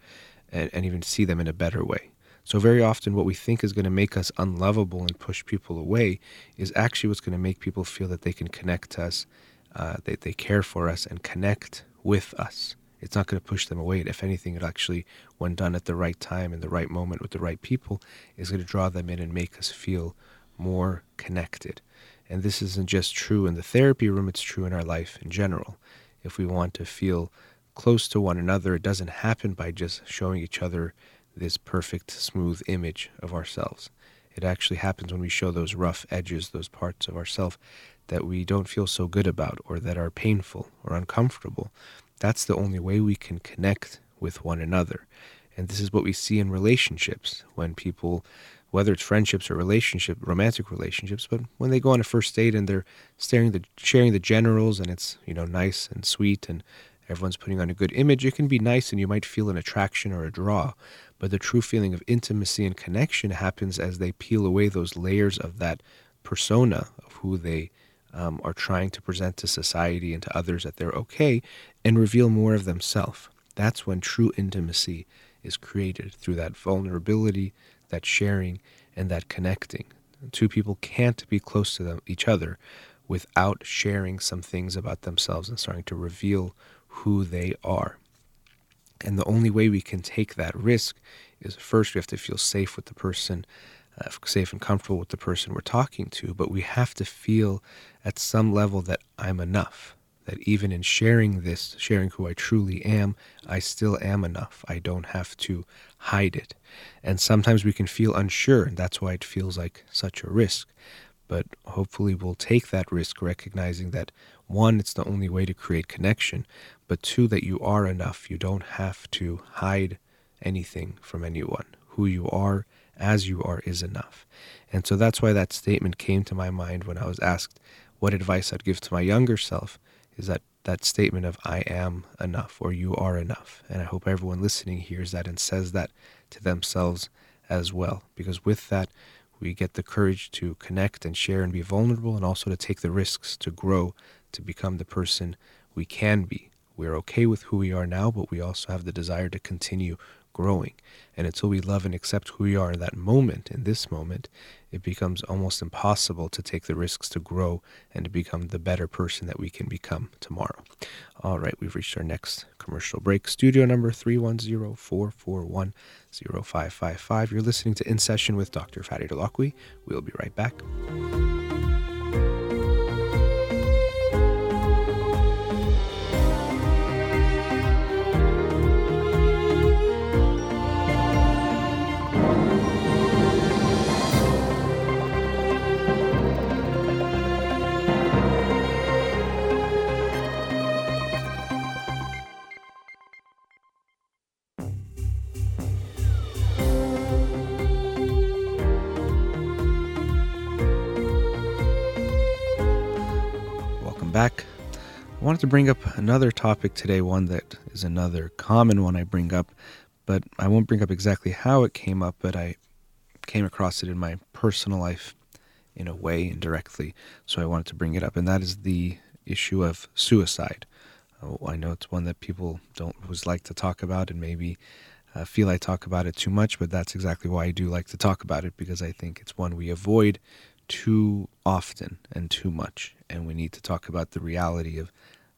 and, and even see them in a better way. So, very often, what we think is going to make us unlovable and push people away is actually what's going to make people feel that they can connect to us, uh, they, they care for us, and connect with us. It's not going to push them away. If anything, it actually, when done at the right time, in the right moment, with the right people, is going to draw them in and make us feel more connected. And this isn't just true in the therapy room, it's true in our life in general. If we want to feel close to one another, it doesn't happen by just showing each other this perfect, smooth image of ourselves. It actually happens when we show those rough edges, those parts of ourselves that we don't feel so good about or that are painful or uncomfortable. That's the only way we can connect with one another. And this is what we see in relationships when people, whether it's friendships or relationship, romantic relationships, but when they go on a first date and they're staring the, sharing the generals and it's, you know, nice and sweet and everyone's putting on a good image, it can be nice and you might feel an attraction or a draw. But the true feeling of intimacy and connection happens as they peel away those layers of that persona of who they um, are trying to present to society and to others that they're okay and reveal more of themselves. That's when true intimacy is created through that vulnerability, that sharing, and that connecting. Two people can't be close to them, each other without sharing some things about themselves and starting to reveal who they are. And the only way we can take that risk is first we have to feel safe with the person, uh, safe and comfortable with the person we're talking to, but we have to feel at some level that I'm enough. That even in sharing this, sharing who I truly am, I still am enough. I don't have to hide it. And sometimes we can feel unsure, and that's why it feels like such a risk. But hopefully, we'll take that risk, recognizing that one, it's the only way to create connection, but two, that you are enough. You don't have to hide anything from anyone. Who you are, as you are, is enough. And so that's why that statement came to my mind when I was asked what advice I'd give to my younger self is that that statement of I am enough or you are enough. And I hope everyone listening hears that and says that to themselves as well. Because with that, we get the courage to connect and share and be vulnerable and also to take the risks to grow to become the person we can be we're okay with who we are now, but we also have the desire to continue growing. And until we love and accept who we are in that moment, in this moment, it becomes almost impossible to take the risks to grow and to become the better person that we can become tomorrow. All right, we've reached our next commercial break. Studio number 310 441 0555. You're listening to In Session with Dr. Fadi Holakouee. We'll be right back. I wanted to bring up another topic today, one that is another common one I bring up, but I won't bring up exactly how it came up, but I came across it in my personal life in a way indirectly, so I wanted to bring it up, and that is the issue of suicide. Oh, I know it's one that people don't always like to talk about, and maybe uh, feel I talk about it too much, but that's exactly why I do like to talk about it because I think it's one we avoid too often and too much. And we need to talk about the reality of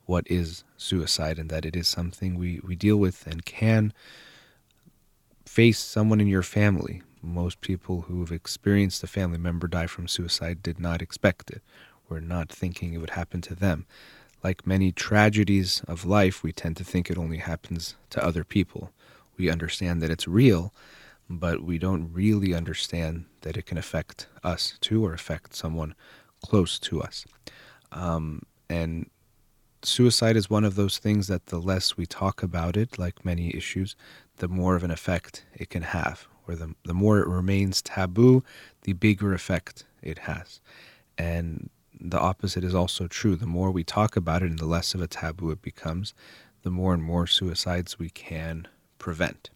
what is suicide and that it is something we, we deal with and can face someone in your family. Most people who've experienced a family member die from suicide did not expect it. We're not thinking it would happen to them. Like many tragedies of life, we tend to think it only happens to other people. We understand that it's real, but we don't really understand that it can affect us too or affect someone close to us. Um, and suicide is one of those things that the less we talk about it, like many issues, the more of an effect it can have. Or the, the more it remains taboo, the bigger effect it has. And the opposite is also true. The more we talk about it and the less of a taboo it becomes, the more and more suicides we can prevent.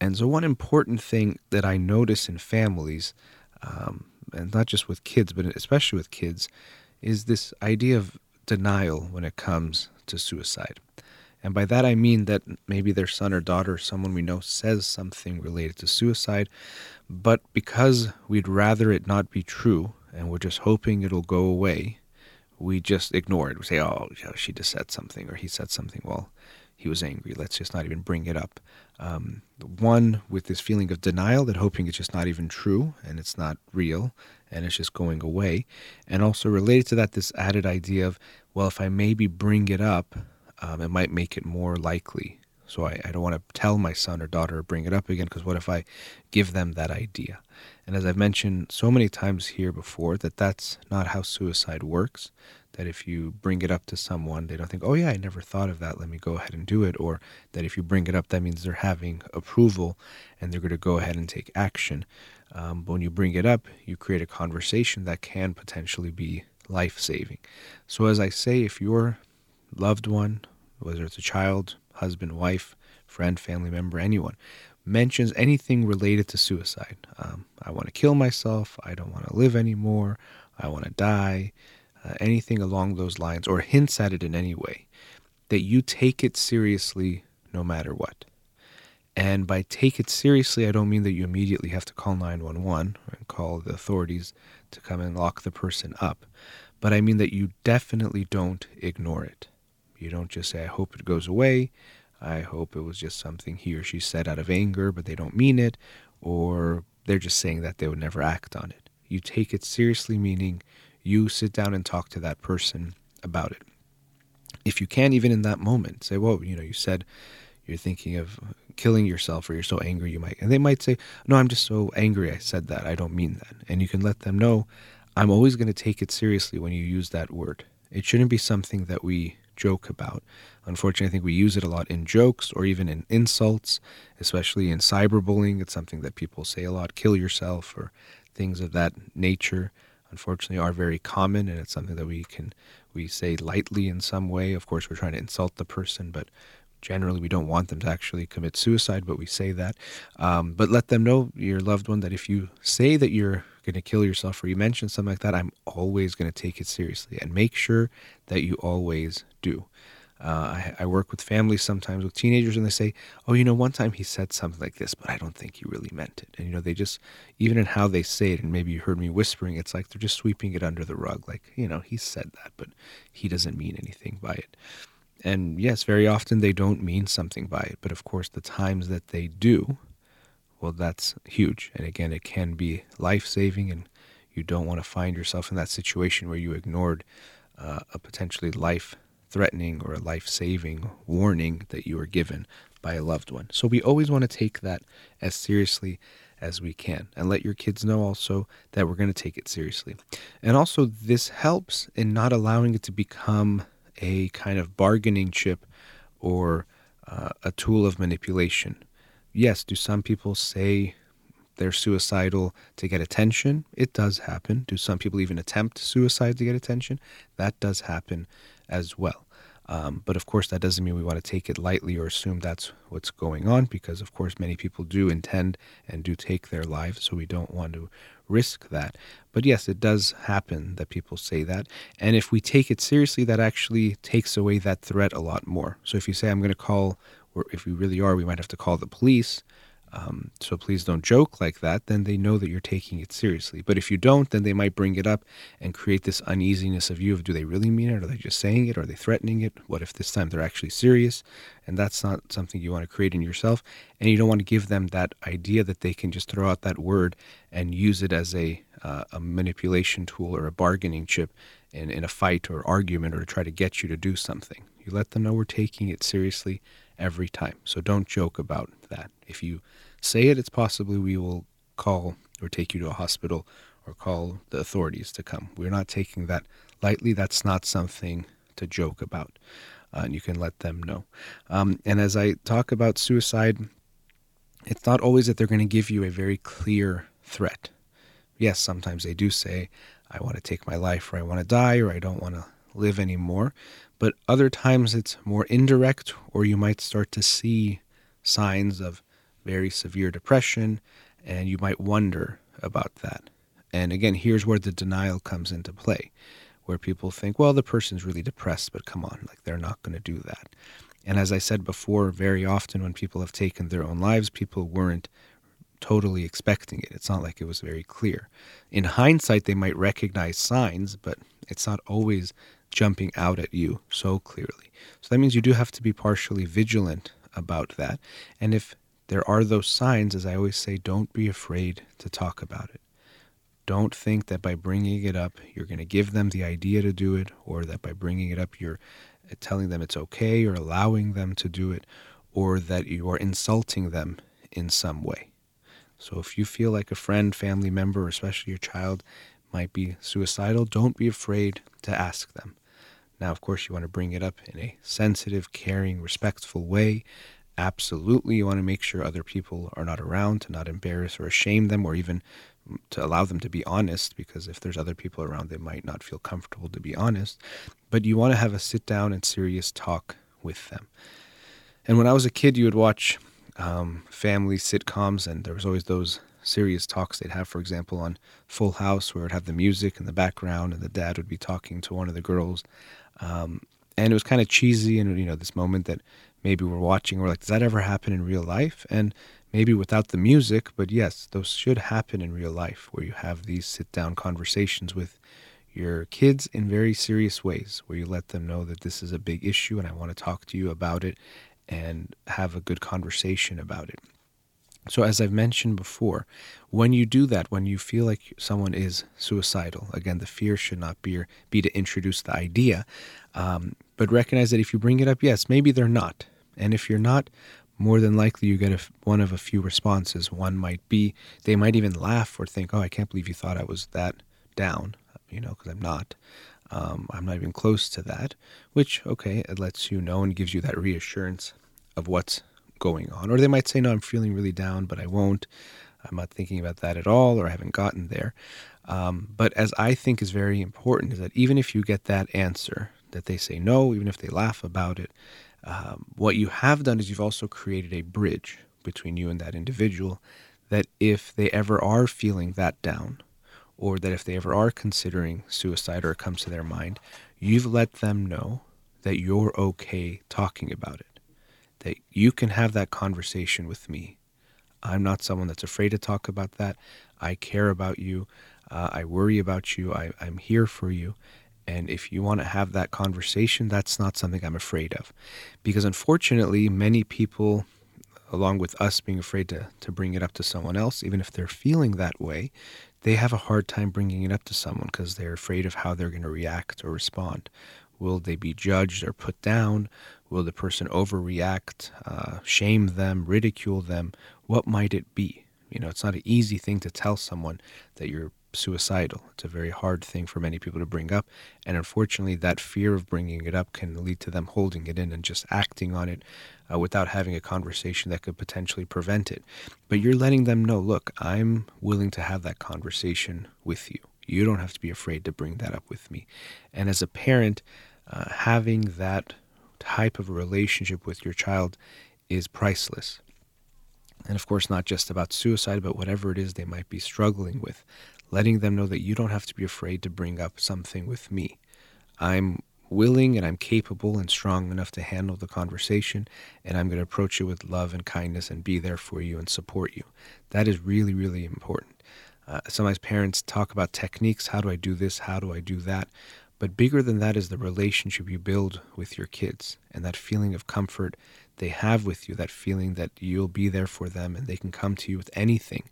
And so, one important thing that I notice in families, um, and not just with kids, but especially with kids, is this idea of denial when it comes to suicide. And by that I mean that maybe their son or daughter, or someone we know, says something related to suicide, but because we'd rather it not be true and we're just hoping it'll go away, we just ignore it. We say, oh, she just said something or he said something. Well, he was angry. Let's just not even bring it up. Um, one, with this feeling of denial that hoping it's just not even true and it's not real and it's just going away. And also related to that, this added idea of, well, if I maybe bring it up, um, it might make it more likely. So I, I don't want to tell my son or daughter or bring it up again because what if I give them that idea? And as I've mentioned so many times here before, that that's not how suicide works. That if you bring it up to someone, they don't think, oh, yeah, I never thought of that. Let me go ahead and do it. Or that if you bring it up, that means they're having approval and they're going to go ahead and take action. Um, but when you bring it up, you create a conversation that can potentially be life saving. So, as I say, if your loved one, whether it's a child, husband, wife, friend, family member, anyone, mentions anything related to suicide, um, I want to kill myself, I don't want to live anymore, I want to die, uh, anything along those lines, or hints at it in any way, that you take it seriously no matter what. And by take it seriously, I don't mean that you immediately have to call 911 and call the authorities to come and lock the person up, but I mean that you definitely don't ignore it. You don't just say, I hope it goes away. I hope it was just something he or she said out of anger, but they don't mean it, or they're just saying that they would never act on it. You take it seriously, meaning you sit down and talk to that person about it. If you can, even in that moment, say, Well, you know, you said you're thinking of killing yourself or you're so angry you might and they might say no i'm just so angry i said that. I don't mean that. And you can let them know i'm always going to take it seriously when you use that word. It shouldn't be something that we joke about. Unfortunately i think we use it a lot in jokes or even in insults especially in cyberbullying. It's something that people say a lot. Kill yourself or things of that nature unfortunately are very common and it's something that we can we say lightly in some way. Of course we're trying to insult the person but generally we don't want them to actually commit suicide but we say that. Um, but let them know your loved one that if you say that you're going to kill yourself or you mention something like that i'm always going to take it seriously and make sure that you always do uh, I, I, work with families sometimes with teenagers and they say oh you know one time he said something like this but i don't think he really meant it and you know they just even in how they say it and maybe you heard me whispering it's like they're just sweeping it under the rug like you know he said that but he doesn't mean anything by it and yes, very often they don't mean something by it, but of course, the times that they do, well, that's huge. And again, it can be life saving, and you don't want to find yourself in that situation where you ignored uh, a potentially life threatening or a life saving warning that you are given by a loved one. So we always want to take that as seriously as we can and let your kids know also that we're going to take it seriously. And also, this helps in not allowing it to become a kind of bargaining chip or uh, a tool of manipulation. Yes, do some people say they're suicidal to get attention? It does happen. Do some people even attempt suicide to get attention? That does happen as well. Um, but of course, that doesn't mean we want to take it lightly or assume that's what's going on, because of course, many people do intend and do take their lives. So we don't want to risk that. But yes, it does happen that people say that. And if we take it seriously, that actually takes away that threat a lot more. So if you say, I'm going to call, or if we really are, we might have to call the police. Um, so please don't joke like that. Then they know that you're taking it seriously. But if you don't, then they might bring it up and create this uneasiness of you of do they really mean it? Are they just saying it? Are they threatening it? What if this time they're actually serious? And that's not something you want to create in yourself. And you don't want to give them that idea that they can just throw out that word and use it as a, uh, a manipulation tool or a bargaining chip in, in a fight or argument or to try to get you to do something. You let them know we're taking it seriously every time. So don't joke about that. If you say it, it's possibly we will call or take you to a hospital or call the authorities to come. We're not taking that lightly. That's not something to joke about. Uh, and you can let them know. Um, and as I talk about suicide, it's not always that they're going to give you a very clear threat. Yes, sometimes they do say, I want to take my life, or I want to die, or I don't want to live anymore. But other times it's more indirect, or you might start to see signs of very severe depression, and you might wonder about that. And again, here's where the denial comes into play, where people think, well, the person's really depressed, but come on, like they're not going to do that. And as I said before, very often when people have taken their own lives, people weren't totally expecting it. It's not like it was very clear. In hindsight, they might recognize signs, but it's not always jumping out at you so clearly. So that means you do have to be partially vigilant about that. And if there are those signs, as I always say, don't be afraid to talk about it. Don't think that by bringing it up, you're going to give them the idea to do it, or that by bringing it up, you're uh, telling them it's okay or allowing them to do it, or that you are insulting them in some way. So if you feel like a friend, family member, especially your child, might be suicidal, don't be afraid to ask them. Now, of course, you want to bring it up in a sensitive, caring, respectful way. Absolutely, you want to make sure other people are not around to not embarrass or shame them, or even to allow them to be honest, because if there's other people around, they might not feel comfortable to be honest. But you want to have a sit down and serious talk with them. And when I was a kid, you would watch um, family sitcoms, and there was always those serious talks they'd have, for example, on Full House, where it'd have the music in the background, and the dad would be talking to one of the girls. Um, and it was kind of cheesy, and you know, this moment that maybe we're watching, we're like, does that ever happen in real life? And maybe without the music, but yes, those should happen in real life, where you have these sit down conversations with your kids in very serious ways, where you let them know that this is a big issue and I want to talk to you about it and have a good conversation about it. So, as I've mentioned before, when you do that, when you feel like someone is suicidal, again, the fear should not be, be to introduce the idea, um, but recognize that if you bring it up, yes, maybe they're not. And if you're not, more than likely you get a, one of a few responses. One might be they might even laugh or think, oh, I can't believe you thought I was that down, you know, because I'm not. Um, I'm not even close to that, which, okay, it lets you know and gives you that reassurance of what's going on. Or they might say, no, I'm feeling really down, but I won't. I'm not thinking about that at all, or I haven't gotten there. Um, but as I think is very important, is that even if you get that answer, that they say no, even if they laugh about it, um, what you have done is you've also created a bridge between you and that individual that if they ever are feeling that down, or that if they ever are considering suicide or it comes to their mind, you've let them know that you're okay talking about it, that you can have that conversation with me. I'm not someone that's afraid to talk about that. I care about you. Uh, I worry about you. I, I'm here for you. And if you want to have that conversation, that's not something I'm afraid of. Because unfortunately, many people, along with us being afraid to, to bring it up to someone else, even if they're feeling that way, they have a hard time bringing it up to someone because they're afraid of how they're going to react or respond. Will they be judged or put down? Will the person overreact, uh, shame them, ridicule them? What might it be? You know, it's not an easy thing to tell someone that you're suicidal. It's a very hard thing for many people to bring up. And unfortunately, that fear of bringing it up can lead to them holding it in and just acting on it uh, without having a conversation that could potentially prevent it. But you're letting them know look, I'm willing to have that conversation with you. You don't have to be afraid to bring that up with me. And as a parent, uh, having that type of relationship with your child is priceless. And of course, not just about suicide, but whatever it is they might be struggling with letting them know that you don't have to be afraid to bring up something with me. I'm willing and I'm capable and strong enough to handle the conversation, and I'm going to approach it with love and kindness and be there for you and support you. That is really, really important. Uh, sometimes parents talk about techniques how do I do this? How do I do that? But bigger than that is the relationship you build with your kids and that feeling of comfort they have with you, that feeling that you'll be there for them and they can come to you with anything.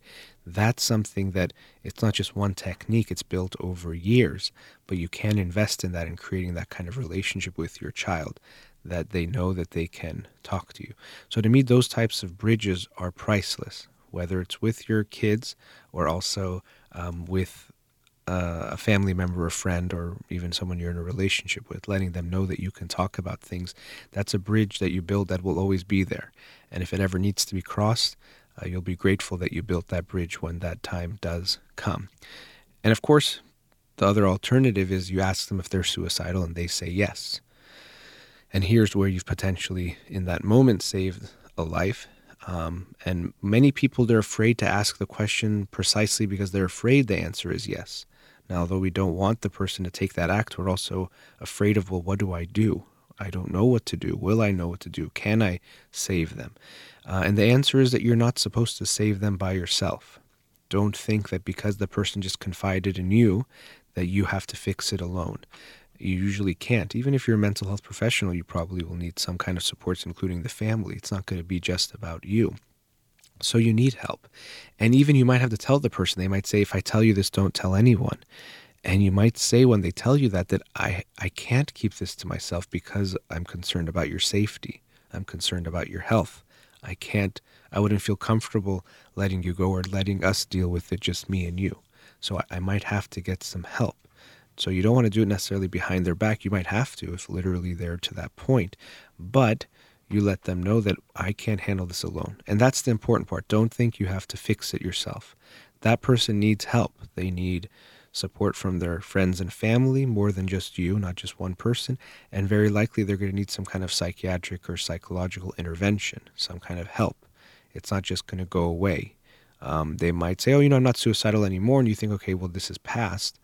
That's something that it's not just one technique, it's built over years, but you can invest in that and in creating that kind of relationship with your child that they know that they can talk to you. So to me, those types of bridges are priceless, whether it's with your kids or also um, with uh, a family member, a friend, or even someone you're in a relationship with, letting them know that you can talk about things. That's a bridge that you build that will always be there. And if it ever needs to be crossed, uh, you'll be grateful that you built that bridge when that time does come. And of course, the other alternative is you ask them if they're suicidal and they say yes. And here's where you've potentially, in that moment, saved a life. Um, and many people, they're afraid to ask the question precisely because they're afraid the answer is yes. Now, although we don't want the person to take that act, we're also afraid of, well, what do I do? I don't know what to do. Will I know what to do? Can I save them? Uh, and the answer is that you're not supposed to save them by yourself. Don't think that because the person just confided in you, that you have to fix it alone. You usually can't. Even if you're a mental health professional, you probably will need some kind of supports, including the family. It's not going to be just about you. So you need help. And even you might have to tell the person, they might say, if I tell you this, don't tell anyone. And you might say when they tell you that, that I, I can't keep this to myself because I'm concerned about your safety. I'm concerned about your health. I can't, I wouldn't feel comfortable letting you go or letting us deal with it, just me and you. So I, I might have to get some help. So you don't want to do it necessarily behind their back. You might have to if literally they're to that point. But you let them know that I can't handle this alone. And that's the important part. Don't think you have to fix it yourself. That person needs help. They need support from their friends and family more than just you, not just one person. And very likely they're going to need some kind of psychiatric or psychological intervention, some kind of help. It's not just going to go away. Um, they might say, oh, you know, I'm not suicidal anymore. And you think, okay, well, this is past.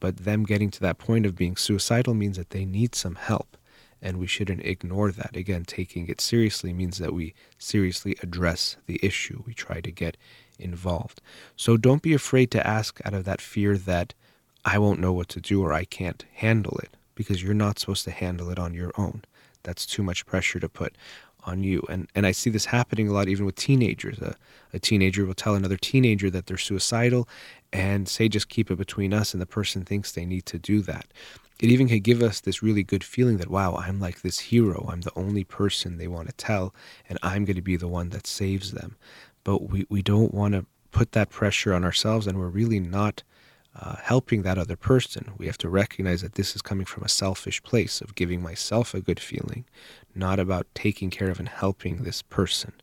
But them getting to that point of being suicidal means that they need some help and we shouldn't ignore that. Again, taking it seriously means that we seriously address the issue. We try to get involved. So don't be afraid to ask out of that fear that I won't know what to do or I can't handle it because you're not supposed to handle it on your own. That's too much pressure to put on you. And and I see this happening a lot even with teenagers. A, a teenager will tell another teenager that they're suicidal and say just keep it between us and the person thinks they need to do that it even can give us this really good feeling that, wow, I'm like this hero. I'm the only person they want to tell, and I'm going to be the one that saves them. But we, we don't want to put that pressure on ourselves, and we're really not uh, helping that other person. We have to recognize that this is coming from a selfish place of giving myself a good feeling, not about taking care of and helping this person.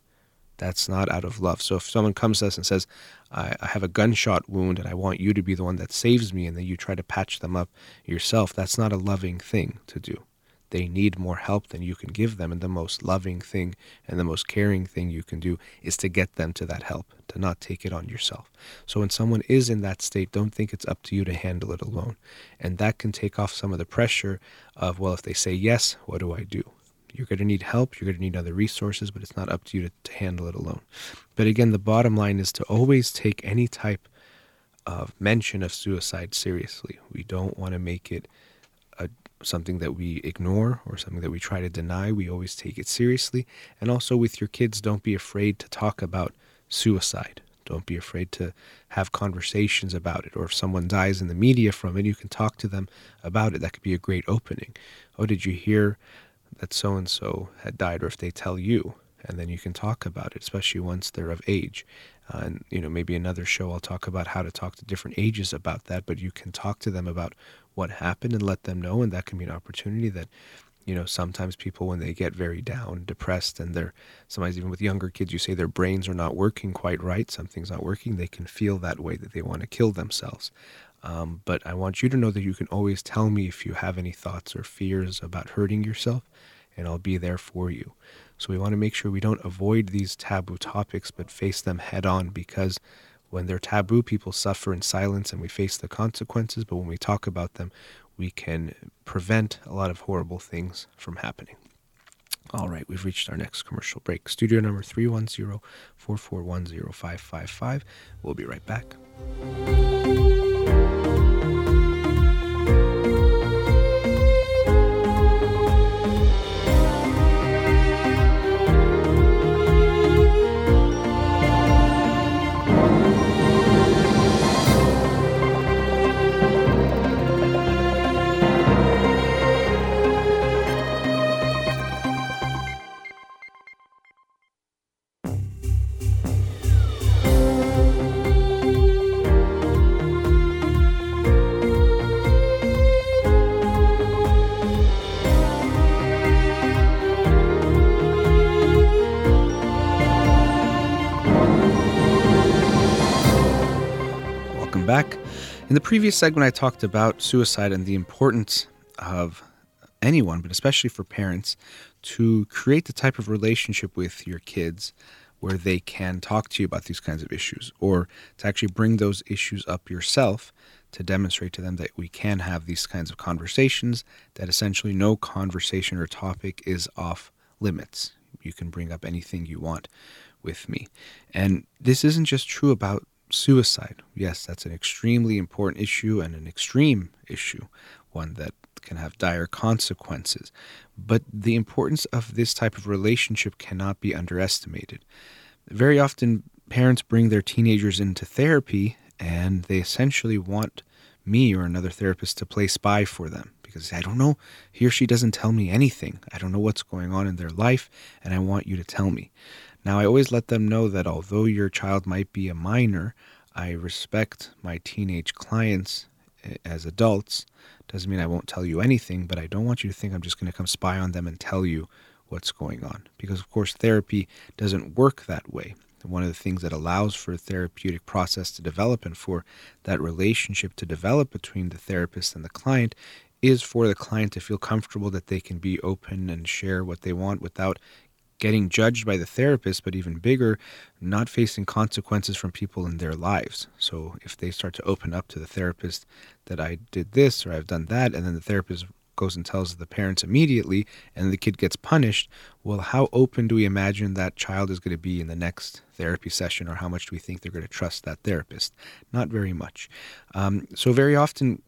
That's not out of love. So if someone comes to us and says, I, I have a gunshot wound and I want you to be the one that saves me, and then you try to patch them up yourself, that's not a loving thing to do. They need more help than you can give them. And the most loving thing and the most caring thing you can do is to get them to that help, to not take it on yourself. So when someone is in that state, don't think it's up to you to handle it alone. And that can take off some of the pressure of, well, if they say yes, what do I do? You're going to need help, you're going to need other resources, but it's not up to you to, to handle it alone. But again, the bottom line is to always take any type of mention of suicide seriously. We don't want to make it a, something that we ignore or something that we try to deny. We always take it seriously. And also with your kids, don't be afraid to talk about suicide. Don't be afraid to have conversations about it. Or if someone dies in the media from it, you can talk to them about it. That could be a great opening. Oh, did you hear that so and so had died, or if they tell you, and then you can talk about it, especially once they're of age. Uh, and you know, maybe another show I'll talk about how to talk to different ages about that. But you can talk to them about what happened and let them know, and that can be an opportunity that you know sometimes people when they get very down depressed and they're sometimes even with younger kids you say their brains are not working quite right something's not working they can feel that way that they want to kill themselves um, but I want you to know that you can always tell me if you have any thoughts or fears about hurting yourself, and I'll be there for you. So we want to make sure we don't avoid these taboo topics, but face them head on because when they're taboo, people suffer in silence and we face the consequences. But when we talk about them, we can prevent a lot of horrible things from happening. All right, we've reached our next commercial break. Studio number 310 441 0555. We'll be right back. Back. In the previous segment, I talked about suicide and the importance of anyone, but especially for parents, to create the type of relationship with your kids where they can talk to you about these kinds of issues or to actually bring those issues up yourself to demonstrate to them that we can have these kinds of conversations, that essentially no conversation or topic is off limits. You can bring up anything you want with me. And this isn't just true about suicide. Yes, that's an extremely important issue and an extreme issue, one that can have dire consequences. But the importance of this type of relationship cannot be underestimated. Very often, parents bring their teenagers into therapy and they essentially want me or another therapist to play spy for them because I don't know, he or she doesn't tell me anything. I don't know what's going on in their life, and I want you to tell me. Now, I always let them know that although your child might be a minor, I respect my teenage clients eh, as adults. Doesn't mean I won't tell you anything, but I don't want you to think I'm just going to come spy on them and tell you what's going on. Because, of course, therapy doesn't work that way. One of the things that allows for a therapeutic process to develop and for that relationship to develop between the therapist and the client is for the client to feel comfortable that they can be open and share what they want without getting judged by the therapist, but even bigger, not facing consequences from people in their lives. So if they start to open up to the therapist that I did this or I've done that, and then the therapist goes and tells the parents immediately, and the kid gets punished, well, how open do we imagine that child is going to be in the next therapy session, or how much do we think they're going to trust that therapist? Not very much. Um, so, very often,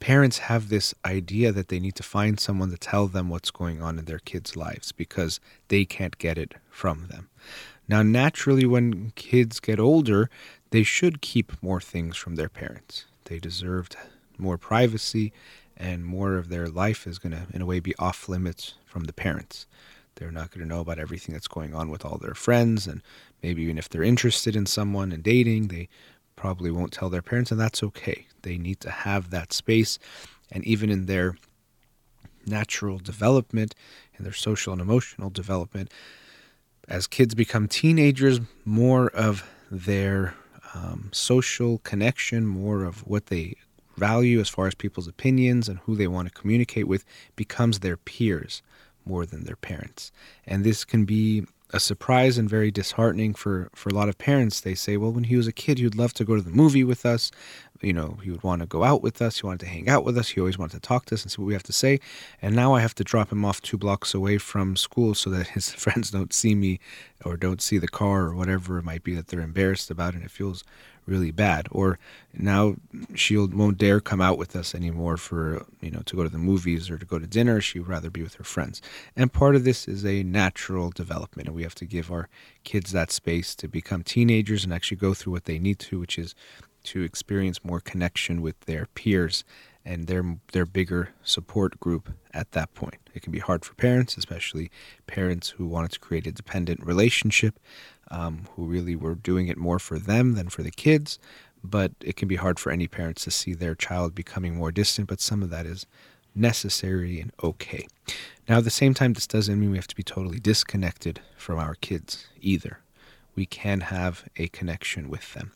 parents have this idea that they need to find someone to tell them what's going on in their kids' lives because they can't get it from them. Now, naturally, when kids get older, they should keep more things from their parents. They deserve more privacy, and more of their life is going to, in a way, be off limits from the parents. They're not going to know about everything that's going on with all their friends, and maybe even if they're interested in someone and dating, they probably won't tell their parents, and that's okay. They need to have that space, and even in their natural development, in their social and emotional development, as kids become teenagers, more of their um, social connection, more of what they value as far as people's opinions and who they want to communicate with becomes their peers more than their parents. And this can be a surprise and very disheartening for, for a lot of parents. They say, well, when he was a kid, he'd love to go to the movie with us. You know, he would want to go out with us. He wanted to hang out with us. He always wanted to talk to us and see what we have to say. And now I have to drop him off two blocks away from school so that his friends don't see me or don't see the car or whatever it might be that they're embarrassed about. And it feels really bad. Or now she won't dare come out with us anymore for, you know, to go to the movies or to go to dinner. She would rather be with her friends. And part of this is a natural development. And we have to give our kids that space to become teenagers and actually go through what they need to, which is to experience more connection with their peers and their their bigger support group at that point. It can be hard for parents, especially parents who wanted to create a dependent relationship um, who really were doing it more for them than for the kids. But it can be hard for any parents to see their child becoming more distant, but some of that is necessary and okay. Now, at the same time, this doesn't mean we have to be totally disconnected from our kids either. We can have a connection with them.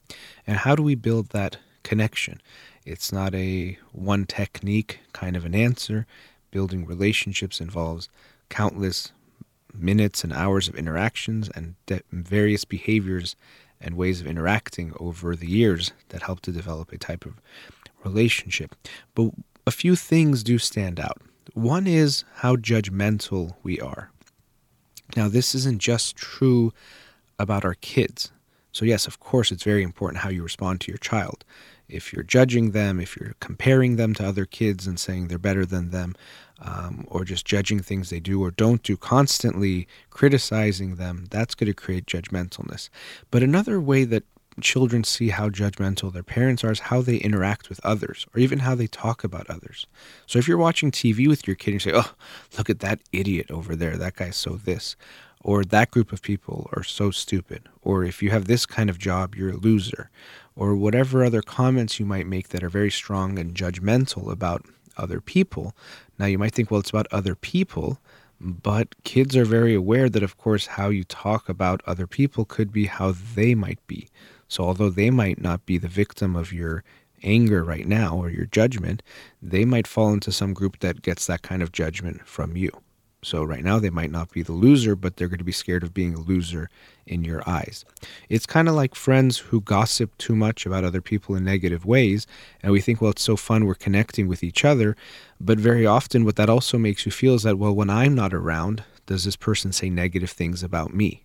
And how do we build that connection? It's not a one technique kind of an answer. Building relationships involves countless minutes and hours of interactions and de- various behaviors and ways of interacting over the years that help to develop a type of relationship. But a few things do stand out. One is how judgmental we are. Now, this isn't just true about our kids. So, yes, of course, it's very important how you respond to your child. If you're judging them, if you're comparing them to other kids and saying they're better than them, um, or just judging things they do or don't do, constantly criticizing them, that's going to create judgmentalness. But another way that children see how judgmental their parents are is how they interact with others or even how they talk about others. So if you're watching TV with your kid and you say, Oh, look at that idiot over there, that guy's so this, or that group of people are so stupid, or if you have this kind of job, you're a loser, or whatever other comments you might make that are very strong and judgmental about other people. Now you might think, well, it's about other people, but kids are very aware that, of course, how you talk about other people could be how they might be. So, although they might not be the victim of your anger right now or your judgment, they might fall into some group that gets that kind of judgment from you. So, right now, they might not be the loser, but they're going to be scared of being a loser in your eyes. It's kind of like friends who gossip too much about other people in negative ways, and we think, well, it's so fun, we're connecting with each other. But very often, what that also makes you feel is that, well, when I'm not around, does this person say negative things about me?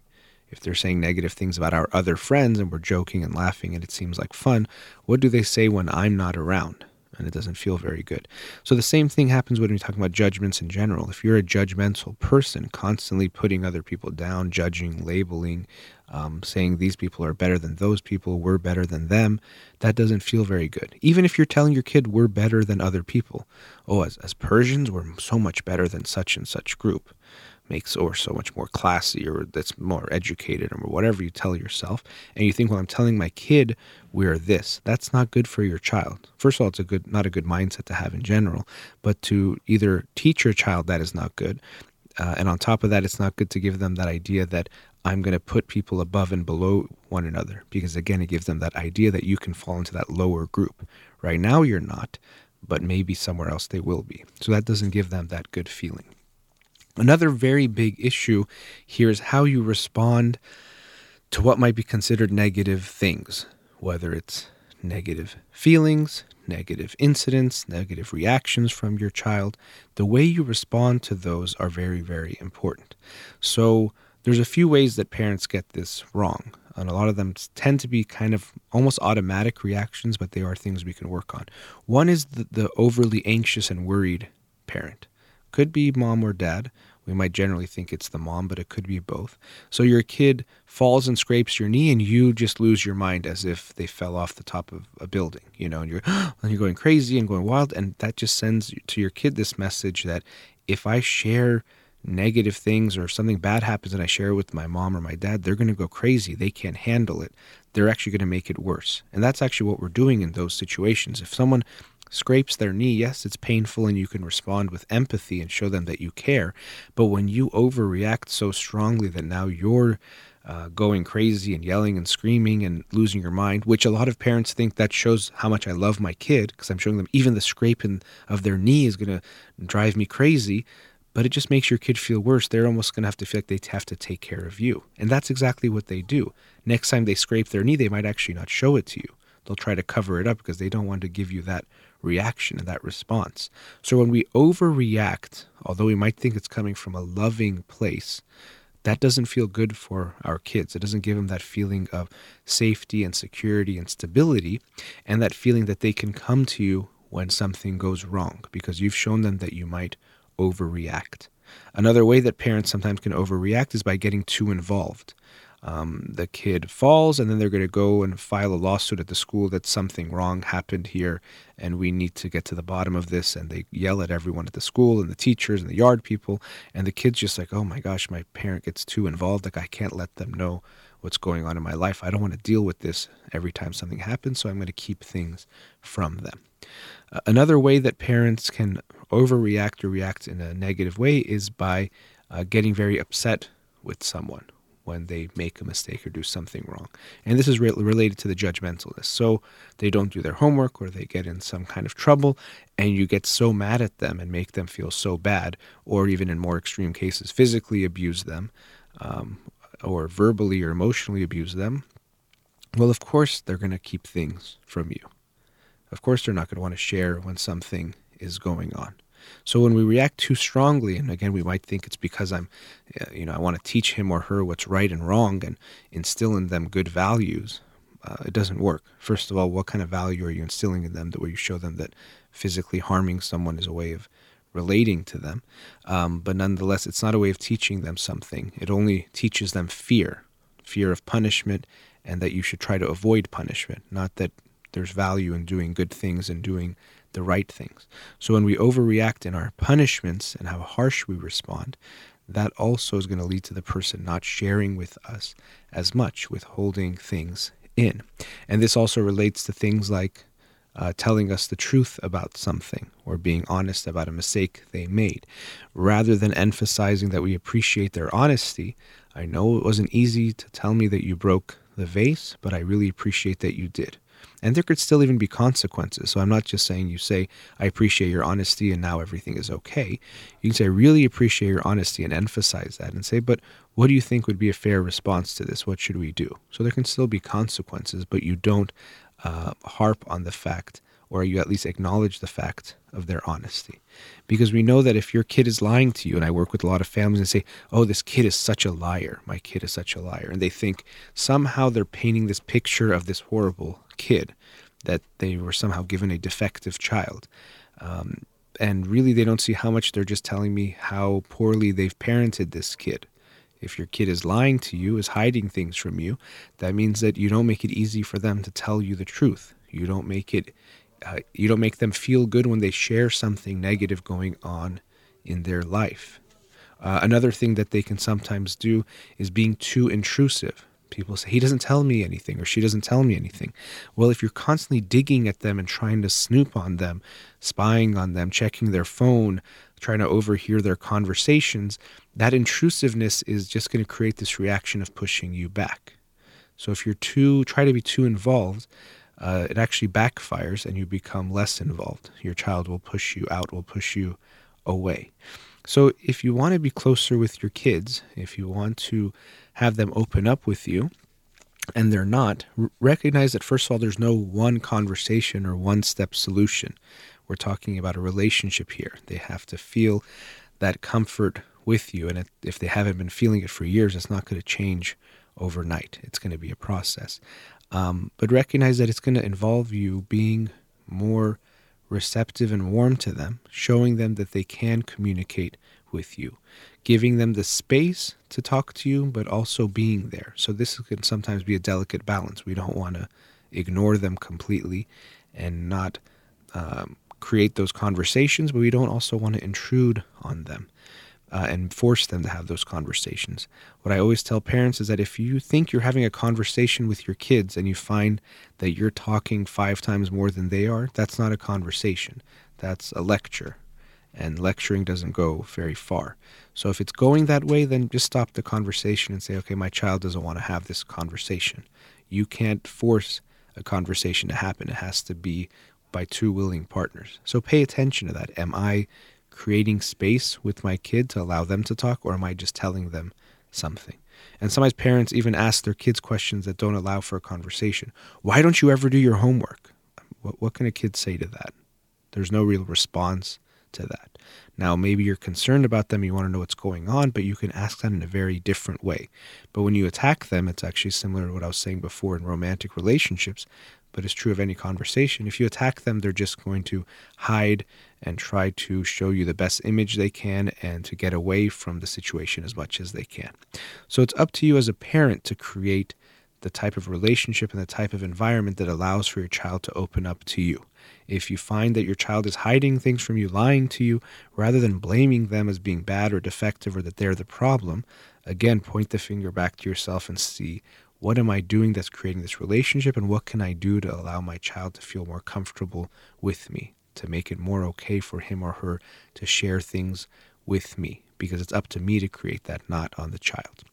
if they're saying negative things about our other friends and we're joking and laughing and it seems like fun, what do they say when I'm not around? And it doesn't feel very good. So the same thing happens when we talk about judgments in general. If you're a judgmental person, constantly putting other people down, judging, labeling, um, saying these people are better than those people, we're better than them, that doesn't feel very good. Even if you're telling your kid we're better than other people. Oh, as, as Persians, we're so much better than such and such group makes or so much more classy or that's more educated or whatever you tell yourself and you think well i'm telling my kid we're this that's not good for your child. First of all it's a good not a good mindset to have in general but to either teach your child that is not good uh, and on top of that it's not good to give them that idea that i'm going to put people above and below one another because again it gives them that idea that you can fall into that lower group. Right now you're not but maybe somewhere else they will be. So that doesn't give them that good feeling Another very big issue here is how you respond to what might be considered negative things, whether it's negative feelings, negative incidents, negative reactions from your child. The way you respond to those are very, very important. So, there's a few ways that parents get this wrong. And a lot of them tend to be kind of almost automatic reactions, but they are things we can work on. One is the, the overly anxious and worried parent. Could be mom or dad. We might generally think it's the mom, but it could be both. So your kid falls and scrapes your knee, and you just lose your mind as if they fell off the top of a building, you know, and you're and you're going crazy and going wild, and that just sends to your kid this message that if I share negative things or if something bad happens and I share it with my mom or my dad, they're going to go crazy. They can't handle it. They're actually going to make it worse. And that's actually what we're doing in those situations. If someone scrapes their knee, yes, it's painful and you can respond with empathy and show them that you care. But when you overreact so strongly that now you're uh, going crazy and yelling and screaming and losing your mind, which a lot of parents think that shows how much I love my kid because I'm showing them even the scraping of their knee is going to drive me crazy. But it just makes your kid feel worse. They're almost going to have to feel like they have to take care of you. And that's exactly what they do. Next time they scrape their knee, they might actually not show it to you. They'll try to cover it up because they don't want to give you that reaction and that response. So when we overreact, although we might think it's coming from a loving place, that doesn't feel good for our kids. It doesn't give them that feeling of safety and security and stability, and that feeling that they can come to you when something goes wrong because you've shown them that you might overreact. Another way that parents sometimes can overreact is by getting too involved um, the kid falls, and then they're going to go and file a lawsuit at the school that something wrong happened here, and we need to get to the bottom of this. And they yell at everyone at the school and the teachers and the yard people, and the kid's just like, "Oh my gosh, my parent gets too involved. Like I can't let them know what's going on in my life. I don't want to deal with this every time something happens, so I'm going to keep things from them." Uh, another way that parents can overreact or react in a negative way is by uh, getting very upset with someone when they make a mistake or do something wrong. And this is re- related to the judgmentalness. So they don't do their homework or they get in some kind of trouble, and you get so mad at them and make them feel so bad, or even in more extreme cases, physically abuse them, um, or verbally or emotionally abuse them. Well, of course, they're going to keep things from you. Of course, they're not going to want to share when something is going on. So when we react too strongly, and again, we might think it's because I'm, uh, you know, I want to teach him or her what's right and wrong and instill in them good values. Uh, it doesn't work. First of all, what kind of value are you instilling in them that where you show them that physically harming someone is a way of relating to them? Um, but nonetheless, it's not a way of teaching them something. It only teaches them fear, fear of punishment, and that you should try to avoid punishment, not that there's value in doing good things and doing the right things. So when we overreact in our punishments and how harsh we respond, that also is going to lead to the person not sharing with us as much, withholding things in. And this also relates to things like uh, telling us the truth about something or being honest about a mistake they made. Rather than emphasizing that we appreciate their honesty, I know it wasn't easy to tell me that you broke the vase, but I really appreciate that you did. And there could still even be consequences. So I'm not just saying you say, I appreciate your honesty and now everything is okay. You can say, I really appreciate your honesty and emphasize that and say, but what do you think would be a fair response to this? What should we do? So there can still be consequences, but you don't uh, harp on the fact or you at least acknowledge the fact of their honesty. Because we know that if your kid is lying to you, and I work with a lot of families and say, oh, this kid is such a liar, my kid is such a liar, and they think somehow they're painting this picture of this horrible kid, that they were somehow given a defective child. Um, and really, they don't see how much they're just telling me how poorly they've parented this kid. If your kid is lying to you, is hiding things from you, that means that you don't make it easy for them to tell you the truth. You don't make it uh, you don't make them feel good when they share something negative going on in their life. Uh, another thing that they can sometimes do is being too intrusive. People say, he doesn't tell me anything or she doesn't tell me anything. Well, if you're constantly digging at them and trying to snoop on them, spying on them, checking their phone, trying to overhear their conversations, that intrusiveness is just going to create this reaction of pushing you back. So if you're too, try to be too involved, uh, it actually backfires and you become less involved. Your child will push you out, will push you away. So, if you want to be closer with your kids, if you want to have them open up with you, and they're not, recognize that first of all, there's no one conversation or one step solution. We're talking about a relationship here. They have to feel that comfort with you. And if they haven't been feeling it for years, it's not going to change overnight. It's going to be a process. Um, but recognize that it's going to involve you being more receptive and warm to them, showing them that they can communicate with you, giving them the space to talk to you, but also being there. So, this can sometimes be a delicate balance. We don't want to ignore them completely and not um, create those conversations, but we don't also want to intrude on them uh, and force them to have those conversations. What I always tell parents is that if you think you're having a conversation with your kids and you find that you're talking five times more than they are, that's not a conversation. That's a lecture. And lecturing doesn't go very far. So if it's going that way, then just stop the conversation and say, okay, my child doesn't want to have this conversation. You can't force a conversation to happen, it has to be by two willing partners. So pay attention to that. Am I creating space with my kid to allow them to talk, or am I just telling them something? And sometimes parents even ask their kids questions that don't allow for a conversation. Why don't you ever do your homework? What, what can a kid say to that? There's no real response to that. Now, maybe you're concerned about them, you want to know what's going on, but you can ask them in a very different way. But when you attack them, it's actually similar to what I was saying before in romantic relationships but it's true of any conversation. If you attack them, they're just going to hide and try to show you the best image they can and to get away from the situation as much as they can. So it's up to you as a parent to create the type of relationship and the type of environment that allows for your child to open up to you. If you find that your child is hiding things from you, lying to you, rather than blaming them as being bad or defective or that they're the problem, again, point the finger back to yourself and see what am I doing that's creating this relationship, and what can I do to allow my child to feel more comfortable with me, to make it more okay for him or her to share things with me? Because it's up to me to create that, not on the child.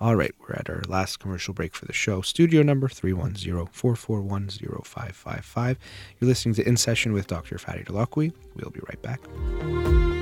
All right, we're at our last commercial break for the show. Studio number 310 441 0555. You're listening to In Session with Dr. Fadi Holakouee. We'll be right back.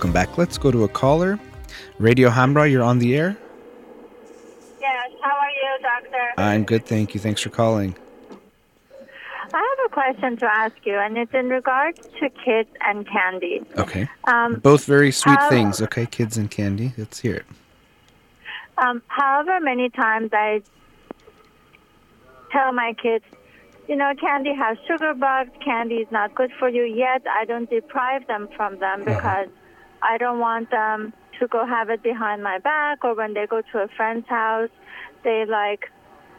Welcome back. Let's go to a caller. Radio Hamrah, you're on the air. Yes, how are you, doctor? I'm good, thank you. Thanks for calling. I have a question to ask you, and it's in regards to kids and candy. Okay. Um, Both very sweet things. Okay, kids and candy. Let's hear it. um, however many times I tell my kids, you know, candy has sugar bugs, candy is not good for you, yet I don't deprive them from them because I don't want them to go have it behind my back or when they go to a friend's house, they like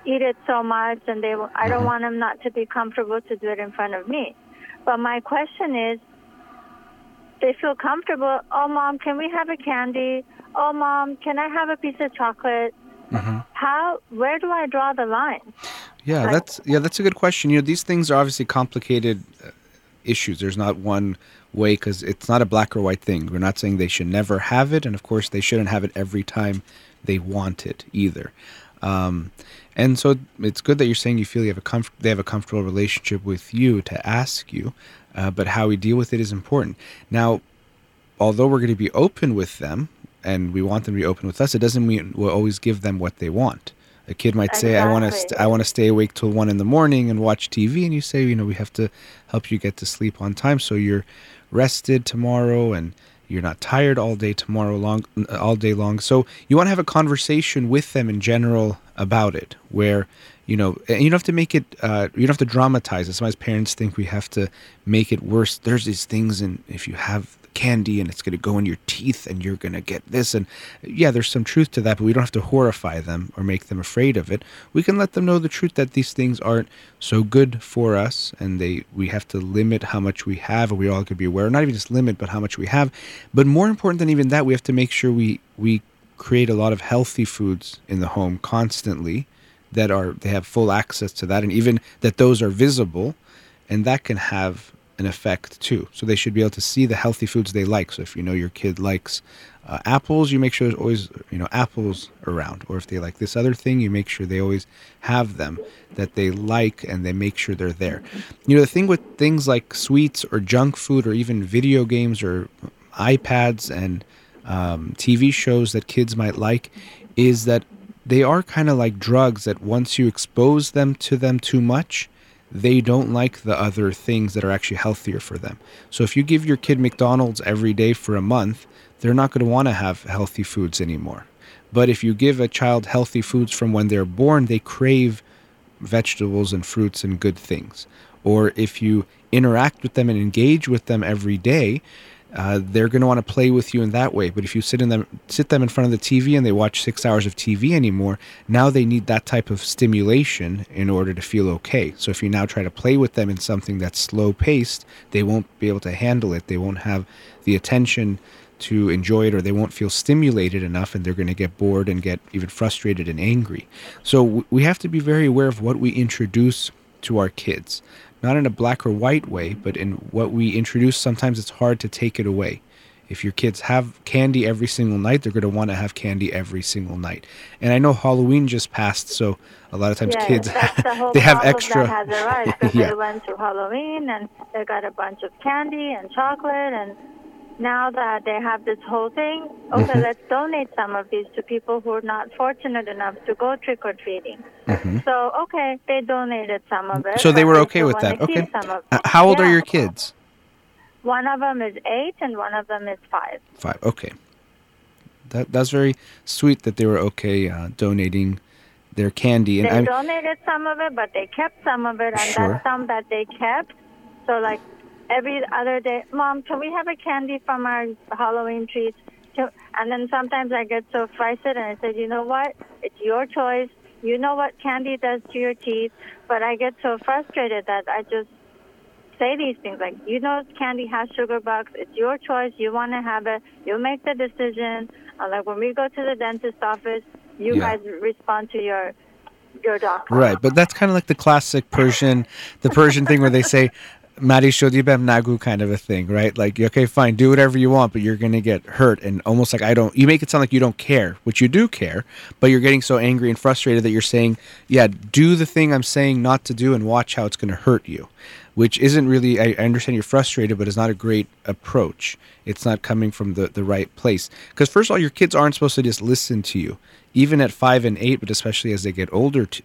eat it so much and they I don't want them not to be comfortable to do it in front of me. But my question is they feel comfortable. Oh, mom, can we have a candy? Oh, mom, can I have a piece of chocolate? How? Where do I draw the line? Yeah, Right. that's yeah, that's a good question. You know, these things are obviously complicated uh, issues. There's not one way because it's not a black or white thing. We're not saying they should never have it, and of course, they shouldn't have it every time they want it either. Um, and so it's good that you're saying you feel you have a comf- they have a comfortable relationship with you to ask you, uh, but how we deal with it is important. Now, although we're going to be open with them and we want them to be open with us, it doesn't mean we'll always give them what they want. A kid might say, "I want to, st- I want to stay awake till one in the morning and watch TV," and you say, "You know, we have to help you get to sleep on time so you're rested tomorrow and you're not tired all day tomorrow long, all day long." So you want to have a conversation with them in general about it, where you know and you don't have to make it uh, you don't have to dramatize it. Sometimes parents think we have to make it worse. There's these things and if you have candy and it's going to go in your teeth and you're going to get this and yeah there's some truth to that but we don't have to horrify them or make them afraid of it. We can let them know the truth that these things aren't so good for us and they we have to limit how much we have and we all could be aware not even just limit but how much we have. But more important than even that we have to make sure we we create a lot of healthy foods in the home constantly that are they have full access to that and even that those are visible and that can have an effect too. So they should be able to see the healthy foods they like. So if you know your kid likes uh, apples you make sure there's always you know apples around. Or if they like this other thing you make sure they always have them that they like and they make sure they're there. You know the thing with things like sweets or junk food or even video games or ipads and um, tv shows that kids might like is that they are kind of like drugs that once you expose them to them too much, they don't like the other things that are actually healthier for them. So if you give your kid McDonald's every day for a month, they're not going to want to have healthy foods anymore. But if you give a child healthy foods from when they're born, they crave vegetables and fruits and good things. Or if you interact with them and engage with them every day, uh, they're going to want to play with you in that way. But if you sit in them, sit them in front of the TV and they watch six hours of TV anymore, now they need that type of stimulation in order to feel okay. So if you now try to play with them in something that's slow paced, they won't be able to handle it. They won't have the attention to enjoy it or they won't feel stimulated enough and they're going to get bored and get even frustrated and angry. So we have to be very aware of what we introduce to our kids. Not in a black or white way, but in what we introduce, sometimes it's hard to take it away. If your kids have candy every single night, they're going to want to have candy every single night. And I know Halloween just passed, so a lot of times yeah, kids the they have extra. that has arrived. So Yeah. They went to Halloween and they got a bunch of candy and chocolate, and now that they have this whole thing, okay, Mm-hmm. let's donate some of these to people who are not fortunate enough to go trick or treating. Mm-hmm. So okay, they donated some of it. So they were okay with that. Okay. Uh. How old are your kids? One of them is eight, and one of them is five. Five. Okay. That that's very sweet that they were okay uh, donating their candy. And They I'm, donated some of it, but they kept some of it, and Sure. that's some that they kept. So, like every other day, Mom, can we have a candy from our Halloween treats? And then sometimes I get so frustrated, and I said, you know what? It's your choice. You know what candy does to your teeth. But I get so frustrated that I just say these things like, you know, candy has sugar bugs. It's your choice. You want to have it. You make the decision. Uh, like when we go to the dentist office, you Yeah. guys respond to your your doctor. Right, but that's kind of like the classic Persian, the Persian thing where they say, "Mari shodibem nagu" kind of a thing, right? Like, okay, fine, do whatever you want, but you're gonna get hurt, and almost like I don't. You make it sound like you don't care, which you do care, but you're getting so angry and frustrated that you're saying, "Yeah, do the thing I'm saying not to do, and watch how it's gonna hurt you." which isn't really I, I understand you're frustrated but it's not a great approach it's not coming from the, the right place because first of all your kids aren't supposed to just listen to you even at five and eight but especially as they get older to,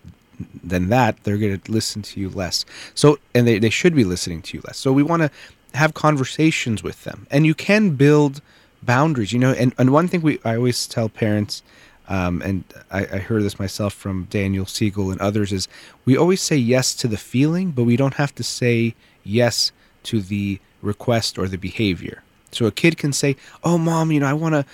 than that they're going to listen to you less. So and they, they should be listening to you less. So we want to have conversations with them. And you can build boundaries you know and, and one thing we i always tell parents um, and I, I heard this myself from Daniel Siegel and others, is we always say yes to the feeling, but we don't have to say yes to the request or the behavior. So a kid can say, "Oh, mom, you know, I want to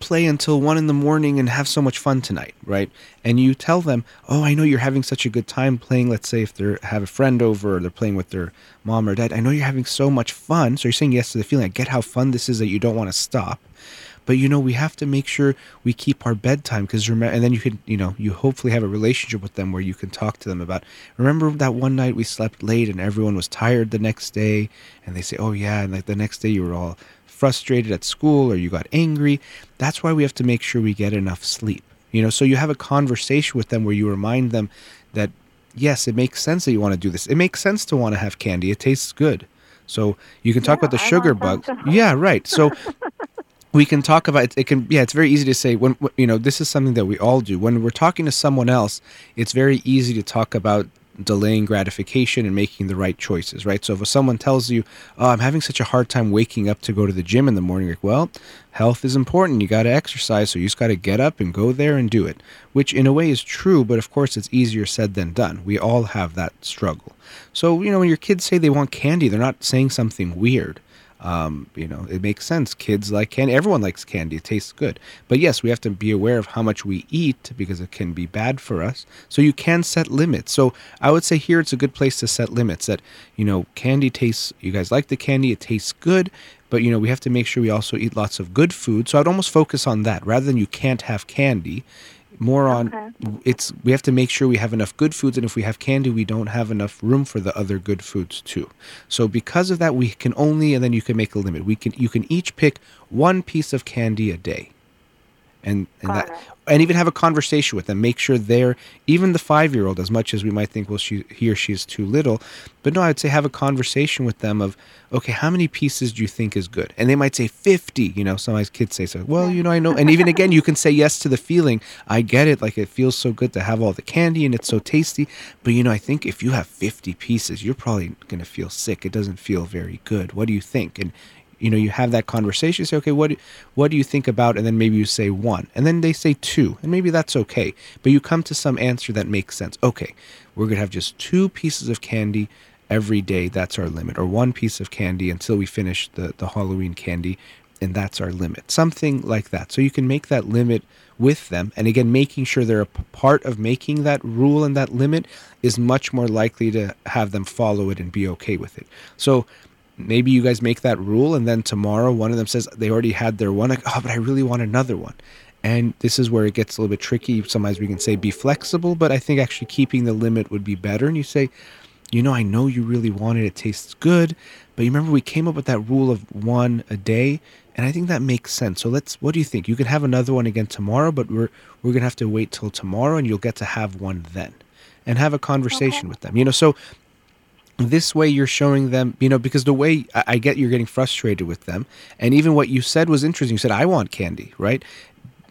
play until one in the morning and have so much fun tonight, right?" And you tell them, "Oh, I know you're having such a good time playing. Let's say if they have a friend over or they're playing with their mom or dad. I know you're having so much fun. So you're saying yes to the feeling. I get how fun this is that you don't want to stop." but you know we have to make sure we keep our bedtime because remember and then you can you know you hopefully have a relationship with them where you can talk to them about remember that one night we slept late and everyone was tired the next day and they say oh yeah and like the next day you were all frustrated at school or you got angry that's why we have to make sure we get enough sleep you know? So you have a conversation with them where you remind them that yes it makes sense that you want to do this. It makes sense to want to have candy. It tastes good. So you can talk Yeah, about the I sugar want bug. yeah right. So we can talk about it, it can yeah it's very easy to say when you know this is something that we all do. When we're talking to someone else it's very easy to talk about delaying gratification and making the right choices right? So if someone tells you oh i'm having such a hard time waking up to go to the gym in the morning like well health is important. You got to exercise so you just got to get up and go there and do it which in a way is true but of course it's easier said than done. We all have that struggle. So you know when your kids say they want candy they're not saying something weird um, you know, it makes sense. Kids like candy. Everyone likes candy. It tastes good. But yes, we have to be aware of how much we eat because it can be bad for us. So you can set limits. So I would say here it's a good place to set limits that, you know, candy tastes, you guys like the candy, it tastes good. But, you know, we have to make sure we also eat lots of good food. So I'd almost focus on that rather than you can't have candy. More on Okay. it's we have to make sure we have enough good foods and if we have candy we don't have enough room for the other good foods too so because of that we can only and then you can make a limit we can you can each pick one piece of candy a day and and that it. And even have a conversation with them make sure they're even the five year old as much as we might think well she he or she is too little but no i'd say have a conversation with them of okay how many pieces do you think is good? And they might say 50 you know sometimes kids say so. Well you know i know and even again you can say yes to the feeling. I get it like it feels so good to have all the candy and it's so tasty but you know i think if you have 50 pieces you're probably going to feel sick. It doesn't feel very good. What do you think? And you know you have that conversation you say okay what what do you think about? And then maybe you say one and then they say two and maybe that's okay. But you come to some answer that makes sense. Okay we're going to have just two pieces of candy every day. That's our limit. Or one piece of candy until we finish the the halloween candy and that's our limit. Something like that. So you can make that limit with them. And again making sure they're a part of making that rule and that limit is much more likely to have them follow it and be okay with it. So maybe you guys make that rule and then tomorrow one of them says they already had their one like oh but i really want another one. And this is where it gets a little bit tricky. Sometimes we can say be flexible but i think actually keeping the limit would be better. And you say you know i know you really want it. It tastes good but you remember we came up with that rule of one a day and i think that makes sense. So let's what do you think? You can have another one again tomorrow but we're we're gonna have to wait till tomorrow and you'll get to have one then and have a conversation with them. You know so this way you're showing them you know because the way I, get you're getting frustrated with them and even what you said was interesting. You said i want candy right?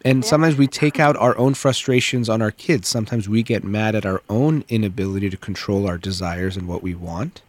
And sometimes we take out our own frustrations on our kids. Sometimes we get mad at our own inability to control our desires and what we want.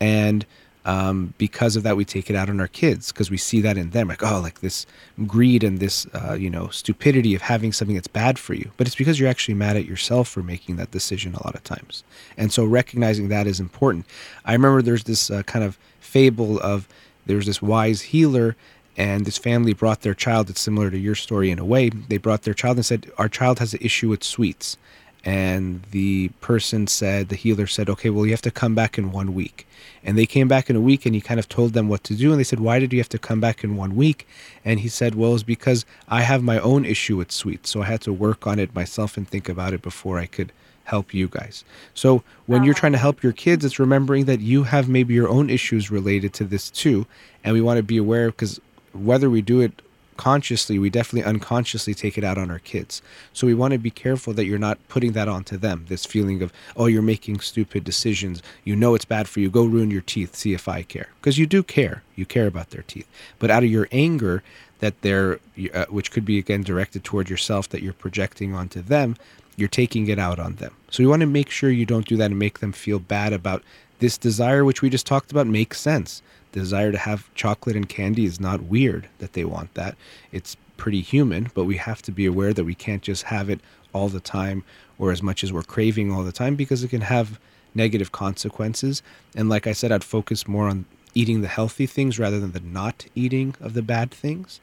And um, because of that we take it out on our kids because we see that in them like oh like this greed and this uh, you know stupidity of having something that's bad for you. But it's because you're actually mad at yourself for making that decision a lot of times. And so recognizing that is important. I remember there's this uh, kind of fable of there's this wise healer and this family brought their child it's similar to your story in a way. They brought their child and said our child has an issue with sweets and the person said the healer said okay well you have to come back in one week. And they came back in a week and he kind of told them what to do. And they said why did you have to come back in one week? And he said well it's because i have my own issue with sweets so i had to work on it myself and think about it before i could help you guys. So when you're trying to help your kids it's remembering that you have maybe your own issues related to this too. And we want to be aware because whether we do it subconsciously, we definitely unconsciously take it out on our kids. So we want to be careful that you're not putting that onto them. This feeling of, oh, you're making stupid decisions. You know it's bad for you. Go ruin your teeth. See if I care. Because you do care. You care about their teeth. But out of your anger, that they're, uh, which could be again directed toward yourself, that you're projecting onto them, you're taking it out on them. So you want to make sure you don't do that and make them feel bad about this desire, which we just talked about, makes sense. Desire to have chocolate and candy is not weird that they want that. It's pretty human, but we have to be aware that we can't just have it all the time or as much as we're craving all the time because it can have negative consequences. And like I said, I'd focus more on eating the healthy things rather than the not eating of the bad things.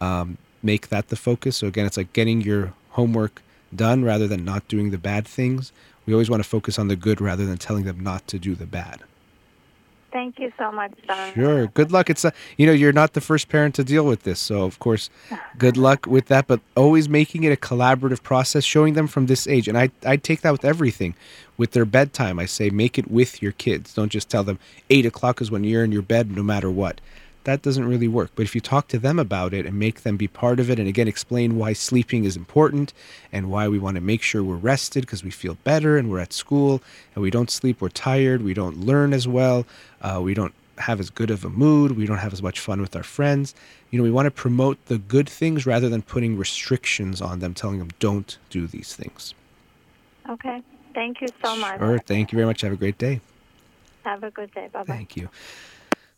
Um, make that the focus. So again, it's like getting your homework done rather than not doing the bad things. We always want to focus on the good rather than telling them not to do the bad. Thank you so much, Don. Sure. Good luck. It's a, you know, you're not the first parent to deal with this, so of course, good luck with that. But always making it a collaborative process, showing them from this age, and I I take that with everything. With their bedtime, I say make it with your kids. Don't just tell them eight o'clock is when you're in your bed, no matter what that doesn't really work. But if you talk to them about it and make them be part of it, and again, explain why sleeping is important and why we want to make sure we're rested because we feel better and we're at school and we don't sleep, we're tired, we don't learn as well, uh, we don't have as good of a mood, we don't have as much fun with our friends. You know, we want to promote the good things rather than putting restrictions on them, telling them don't do these things. Okay. Thank you so much. Sure. Thank you very much. Have a great day. Have a good day. Bye bye. Thank you.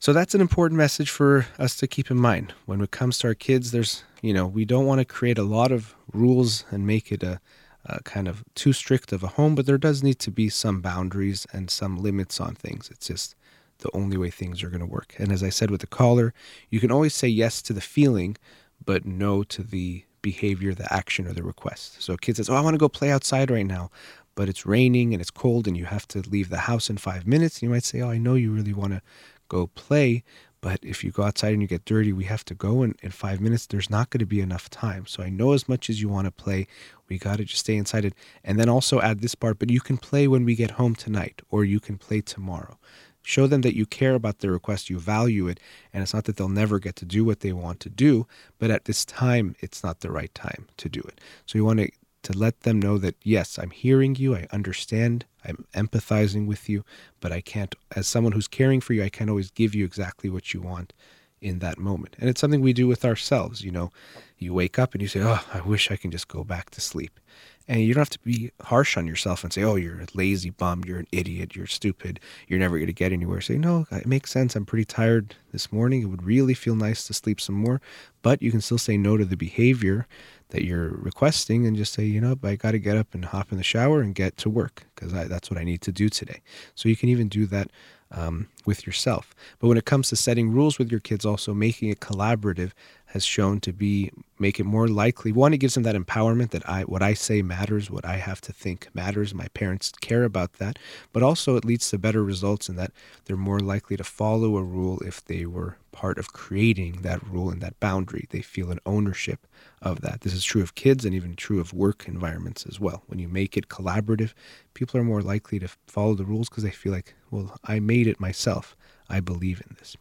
So that's an important message for us to keep in mind. When it comes to our kids, there's, you know, we don't want to create a lot of rules and make it a, a, kind of too strict of a home, but there does need to be some boundaries and some limits on things. It's just the only way things are going to work. And as I said with the caller, you can always say yes to the feeling, but no to the behavior, the action, or the request. So a kid says, Oh, I want to go play outside right now, but it's raining and it's cold and you have to leave the house in five minutes. You might say, Oh, I know you really want to go play. But if you go outside and you get dirty, we have to go. And in five minutes, there's not going to be enough time. So I know as much as you want to play, we got to just stay inside it. And then also add this part, but you can play when we get home tonight, or you can play tomorrow. Show them that you care about their request, you value it, and it's not that they'll never get to do what they want to do, but at this time, it's not the right time to do it. So you want to to let them know that yes, I'm hearing you, I understand, I'm empathizing with you, but I can't, as someone who's caring for you, I can't always give you exactly what you want in that moment. And it's something we do with ourselves. You know, you wake up and you say, Oh, I wish I can just go back to sleep. And you don't have to be harsh on yourself and say, Oh, you're a lazy bum, you're an idiot, you're stupid, you're never going to get anywhere. Say, No, it makes sense. I'm pretty tired this morning. It would really feel nice to sleep some more. But you can still say no to the behavior that you're requesting and just say, you know, I got to get up and hop in the shower and get to work because that's what I need to do today. So you can even do that um, with yourself. But when it comes to setting rules with your kids, also making it collaborative has shown to be make it more likely. One, it gives them that empowerment that I what I say matters, what I have to think matters. My parents care about that, but also it leads to better results in that they're more likely to follow a rule if they were part of creating that rule and that boundary. They feel an ownership of that. This is true of kids and even true of work environments as well. When you make it collaborative, people are more likely to follow the rules because they feel like, well, I made it myself. I believe in this.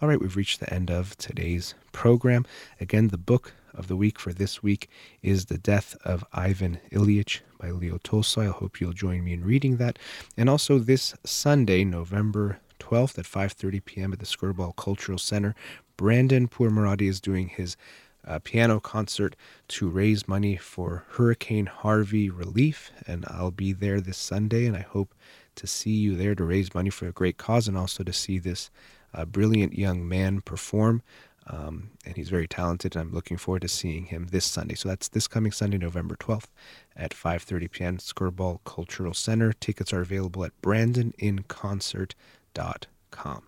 All right, we've reached the end of today's program. Again, the book of the week for this week is The Death of Ivan Ilyich by Leo Tolstoy. I hope you'll join me in reading that. And also this Sunday, November 12th at 5:30 p.m. at the Skirball Cultural Center, Brandon Pourmoradi is doing his uh, piano concert to raise money for Hurricane Harvey relief, and I'll be there this Sunday, and I hope to see you there to raise money for a great cause and also to see this uh, brilliant young man perform. Um, and he's very talented, and I'm looking forward to seeing him this Sunday. So that's this coming Sunday, November 12th at 5:30 p.m. Skirball Cultural Center. Tickets are available at brandoninconcert.com.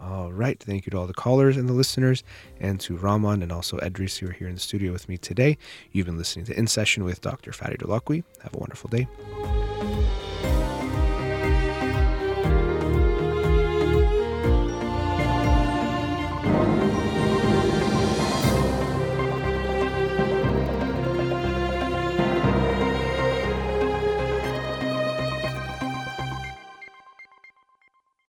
All right. Thank you to all the callers and the listeners, and to Rahman and also Edris who are here in the studio with me today. You've been listening to In Session with Dr. Fadi Holakouee. Have a wonderful day.